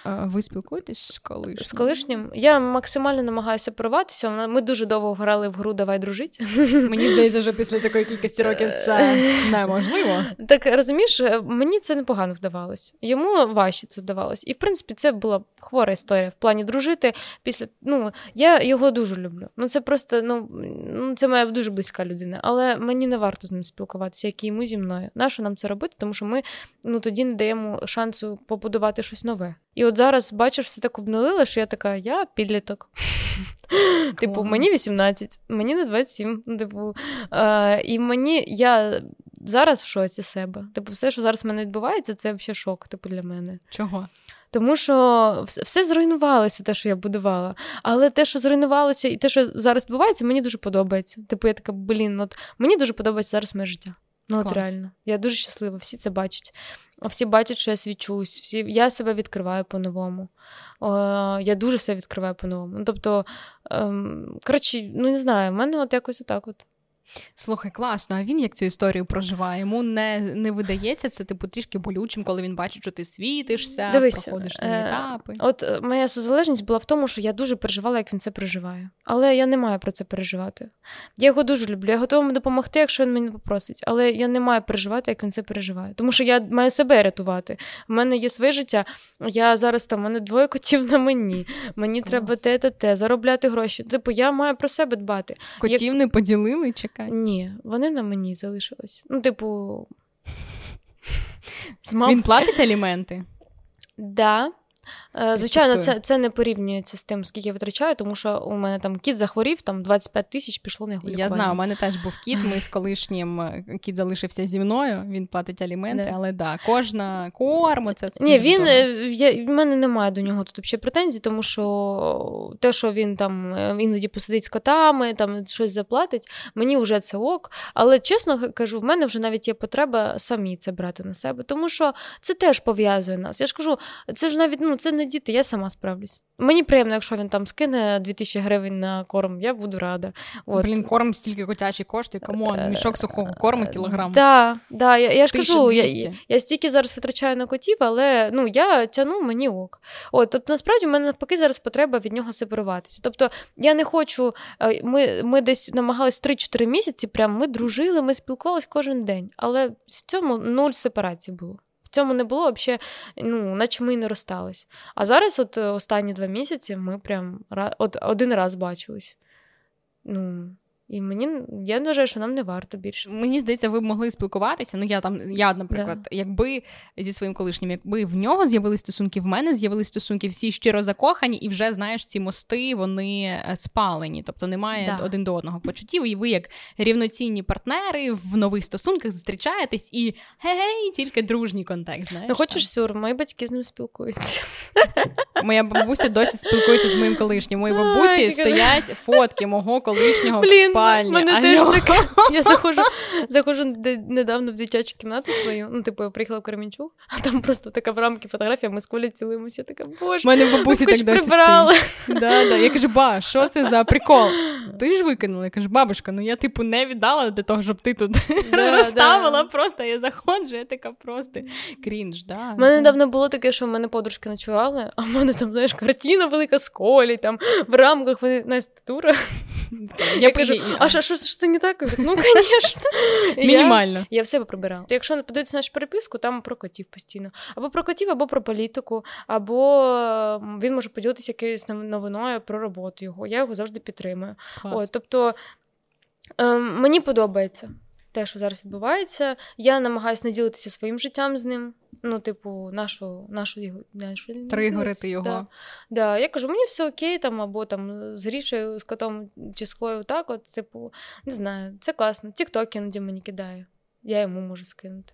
Ви спілкуєтесь з колишнім? З колишнім. Я максимально намагаюся порватися. Ми дуже довго грали в гру Давай дружить. (laughs) Мені здається, що після такої (laughs) кількості років це неможливо. (laughs) Так розумієш, мені це непогано вдавалось. Йому важче це вдавалось. І в принципі, це була хвора історія в плані дружити. Після ну я його дуже люблю. Ну це просто ну, ну це моя дуже близька людина, але мені не варто з ним спілкуватися, як і йому зі мною. Нащо нам це робити? Тому що ми ну тоді не даємо шансу побудувати щось нове. І от зараз, бачиш, все так обнулило, що я така, я підліток. (laughs) Типу, мені 18, мені не 27. Ну, типу, е, І мені я зараз в шоці себе. Типу, все, що зараз в мене відбувається, це взагалі шок, типу, для мене. Чого? Тому що все зруйнувалося, те, що я будувала. Але те, що зруйнувалося, і те, що зараз відбувається, мені дуже подобається. Типу, я така, блін, от мені дуже подобається зараз моє життя. Ну, от реально. Я дуже щаслива, всі це бачать. Всі бачать, що я свічусь, всі... я себе відкриваю по-новому. О, Я дуже себе відкриваю по-новому. Ну, Тобто, ем, коротше, ну не знаю, в мене от якось отак от. Слухай, класно, а він як цю історію проживає? Йому не не видається це типу трішки болючим, коли він бачить, що ти світишся, Дивись, проходиш на е, етапи. От моя созалежність була в тому, що я дуже переживала, як він це переживає. Але я не маю про це переживати. Я його дуже люблю. Я готова допомогти, якщо він мені попросить. Але я не маю переживати, як він це переживає. Тому що я маю себе рятувати. У мене є своє життя. Я зараз там у мене двоє котів на мені. Мені Клас. треба те, те, те, заробляти гроші. Типу, я маю про себе дбати. Котів як... не поділили? Чекай чекай. Ні, вони на мені залишились. Ну, типу. (laughs) Він платить аліменти? Так. Да. Е, звичайно, це це не порівнюється з тим, скільки я витрачаю, тому що у мене там кіт захворів, там 25 тисяч пішло на його Я знаю, у мене теж був кіт. Ми з (laughs) колишнім е, кіт залишився зі мною, він платить аліменти, але да, кожна корм, це Ні, він е, я, в мене немає до нього тут взагалі претензій, тому що те, що він там іноді посидить з котами, там щось заплатить, мені вже це ок. Але чесно кажу, в мене вже навіть є потреба самі це брати на себе, тому що це теж пов'язує нас. Я ж кажу, це ж навіть ну це не діти, я сама справлюсь. Мені приємно, якщо він там скине 2000 гривень на корм, я буду рада. От. Блін, корм стільки котячий коштує, come on, е, мішок сухого корму кілограм. Так, да, я я ж кажу, я я стільки зараз витрачаю на котів, але ну, я тяну мені ok. От, Тобто, насправді, в мене навпаки зараз потреба від нього сепаруватися. Тобто, я не хочу, е, ми ми десь намагались 3-4 місяці, прям ми дружили, ми спілкувалися кожен день, але в цьому нуль сепарації було цьому не було взагалі, ну, наче ми і не розстались. А зараз, от е, останні два місяці, ми прям от один раз бачились. Ну, і мені я вважаю, що нам не варто більше. Мені здається, ви б могли спілкуватися. Ну я там, я, наприклад, да. якби зі своїм колишнім, якби в нього з'явились стосунки, в мене з'явились стосунки, всі щиро закохані, і вже знаєш, ці мости вони е, спалені, тобто немає да. один до одного почуттів. І ви, як рівноцінні партнери, в нових стосунках зустрічаєтесь і гей, тільки дружній контекст. знаєш. Ну хочеш сюр, мої батьки з ним спілкуються. Моя бабуся досі спілкується з моїм колишнім. Мої бабусі стоять фотки мого колишнього. Блін, спальні. Мене теж таке. Я заходжу заходжу недавно в дитячу кімнату свою. Ну, типу, я приїхала в Кременчуг, а там просто така в рамки фотографія, ми з Колі цілуємося. Я така, боже, мене бабусі так досі прибрали. Да, да. Я кажу, ба, що це за прикол? Ти ж викинула. Я кажу, бабушка, ну я типу не віддала для того, щоб ти тут да, (laughs) розставила. Да. Просто я заходжу, я така просто крінж. Да. У мене недавно було таке, що в мене подружки ночували, а в мене там, знаєш, картина велика з колі, там в рамках вони Настя Я кажу, а що, що, ти не так? Ну, (laughs) звісно. Мінімально. Я, все прибирала. Якщо подивитися нашу переписку, там про котів постійно. Або про котів, або про політику, або він може поділитися якоюсь новиною про роботу його. Я його завжди підтримую. Тобто ем, мені подобається те, що зараз відбувається. Я намагаюся не ділитися своїм життям з ним. Ну, типу, нашу нашу, нашу Тригорити його. Да. Да. Я кажу, мені все окей, там, або там з Грішею, з котом чи з Хлою так, от, типу, не знаю, це класно. Тікток іноді мені кидає. Я йому можу скинути.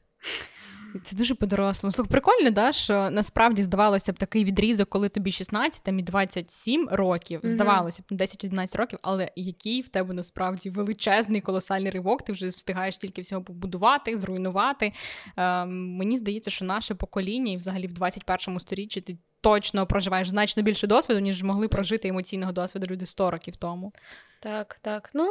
Це дуже по-дорослому. Слух, прикольно, да, що насправді здавалося б такий відрізок, коли тобі 16 там і 27 років, здавалося б 10-11 років, але який в тебе насправді величезний колосальний ривок, ти вже встигаєш тільки всього побудувати, зруйнувати. Е, Мені здається, що наше покоління, і взагалі в 21 сторіччі ти точно проживаєш значно більше досвіду, ніж могли прожити емоційного досвіду люди 100 років тому. Так, так. Ну,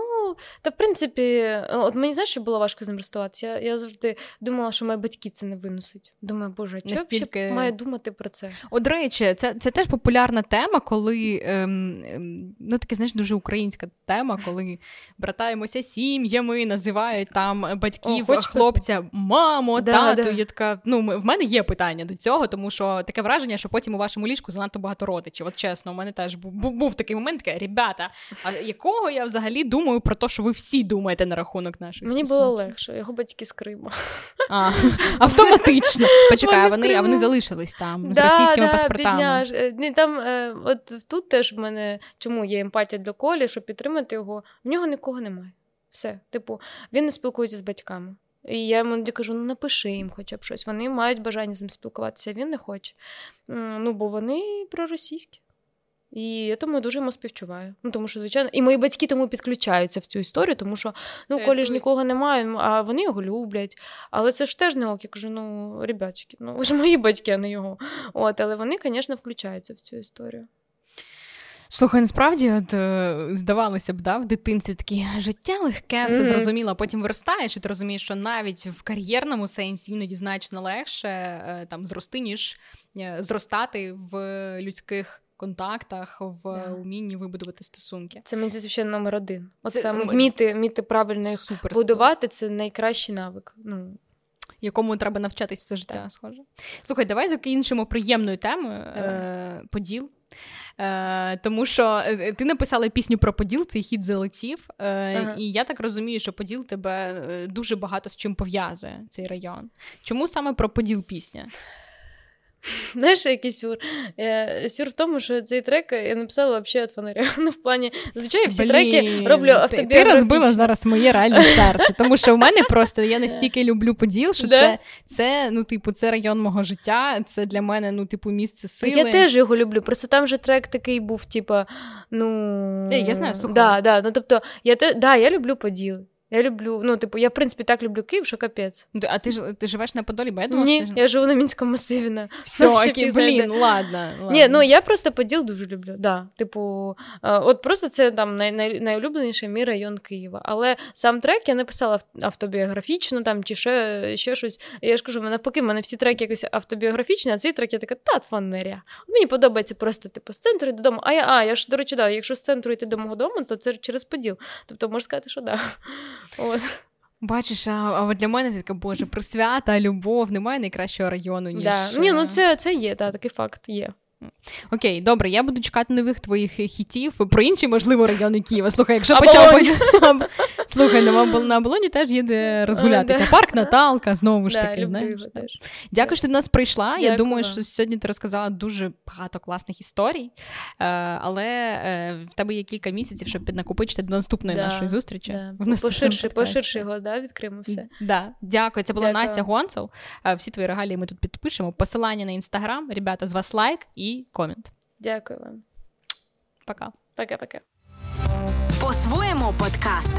та в принципі, от мені знаєш, що було важко з ним розставатися. Я я завжди думала, що мої батьки це не винесуть. Думаю, боже, що Настільки... має думати про це? От, до речі, це це теж популярна тема, коли ем, ем, ну таке, знаєш, дуже українська тема, коли братаємося сім'ями, називають там батьків О, хлопця, мамо, да, тату. Да. Я така, ну, в мене є питання до цього, тому що таке враження, що потім у вашому ліжку занадто багато родичів. От чесно, у мене теж був був, був такий момент, таке, ребята, а якого чого я взагалі думаю про те, що ви всі думаєте на рахунок наших Мені було легше, його батьки з Криму. А, (laughs) Автоматично. Почекай, вони а вони залишились там з російськими да, паспортами. Е, там, е, От тут теж в мене чому є емпатія для колі, щоб підтримати його. В нього нікого немає. Все. Типу, він не спілкується з батьками. І я йому кажу: ну напиши їм хоча б щось. Вони мають бажання з ним спілкуватися, а він не хоче. Ну, бо вони проросійські. І я тому дуже йому співчуваю. Ну тому що, звичайно, і мої батьки тому підключаються в цю історію, тому що ну, колі ж нікого немає, а вони його люблять. Але це ж теж не ок. Я кажу, ну, ребятчики, ну ви ж мої батьки, а не його. От, але вони, звісно, включаються в цю історію. Слухай, насправді, от е, здавалося б, да, в дитинстві таке життя легке, все mm-hmm. зрозуміло. Потім виростаєш, і ти розумієш, що навіть в кар'єрному сенсі іноді значно легше е, там зрости, ніж е, зростати в людських контактах, в yeah. умінні вибудувати стосунки. Це мені здається, номер один. Оце це, вміти вміти правильно їх будувати. Це найкращий навик. Ну якому треба навчатись все життя, так. схоже. Слухай, давай закінчимо приємною темою е- поділ. Е, Тому що е, ти написала пісню про Поділ, цей хід залетів. Е, ага. І я так розумію, що Поділ тебе е, дуже багато з чим пов'язує, цей район. Чому саме про Поділ пісня? (laughs) Знаєш, який сюр? Сюр в тому, що цей трек я написала взагалі від фонаря. (laughs) Ну, в плані, звичайно, всі Блін, треки роблю автобіографічно. Ти розбила зараз моє реальне (laughs) серце, тому що в мене просто я настільки люблю поділ, що це, це, ну, типу, це район мого життя, це для мене, ну, типу, місце сили. Я теж його люблю, просто там же трек такий був, типу, ну. Я, я знаю, слухаю. Да, да, ну, тобто, я, те, да, я люблю поділ. Я люблю, ну, типу, я в принципі так люблю Київ, що капець. А ти ж ти живеш на Подолі, бо я думала, Ні, що я живу на мінському масиві. На... Все, (laughs) окей, блін, ладно, ладно. Ні, ну я просто Поділ дуже люблю. Да. Типу, от просто це там най, най, найулюбленіший мій район Києва. Але сам трек я не писала автобіографічно там чи ще ще щось. Я ж кажу, навпаки, в мене всі треки якось автобіографічні, а цей трек я така, та фанеря. Мені подобається просто типу з центру додому. А я, а, я ж, до речі, да, якщо з центру йти до мого дому, то це через Поділ. Тобто можна сказати, що да. От. Бачиш, а, а для мене це така боже, присвята, любов, немає найкращого району, ніж. Да. Ні, ну це це є, та, такий факт є. Окей, добре, я буду чекати нових твоїх хітів про інші, можливо, райони Києва. Слухай, якщо почав (laughs) слухай, на Болоні теж є де розгулятися. Парк Наталка, знову ж таки. знаєш. Дякую, що ти до нас прийшла. Я думаю, що сьогодні ти розказала дуже багато класних історій, е, але е, в тебе є кілька місяців, щоб піднакопичити до наступної нашої зустрічі. Поширше, поширше його, да, відкриємо все. Дякую. Це була Настя Гонцел. Е, всі твої регалії ми тут підпишемо. Посилання на інстаграм. Ребята, з вас лайк і комент. Дякую вам. Пока. Пока-пока. По-своєму подкаст.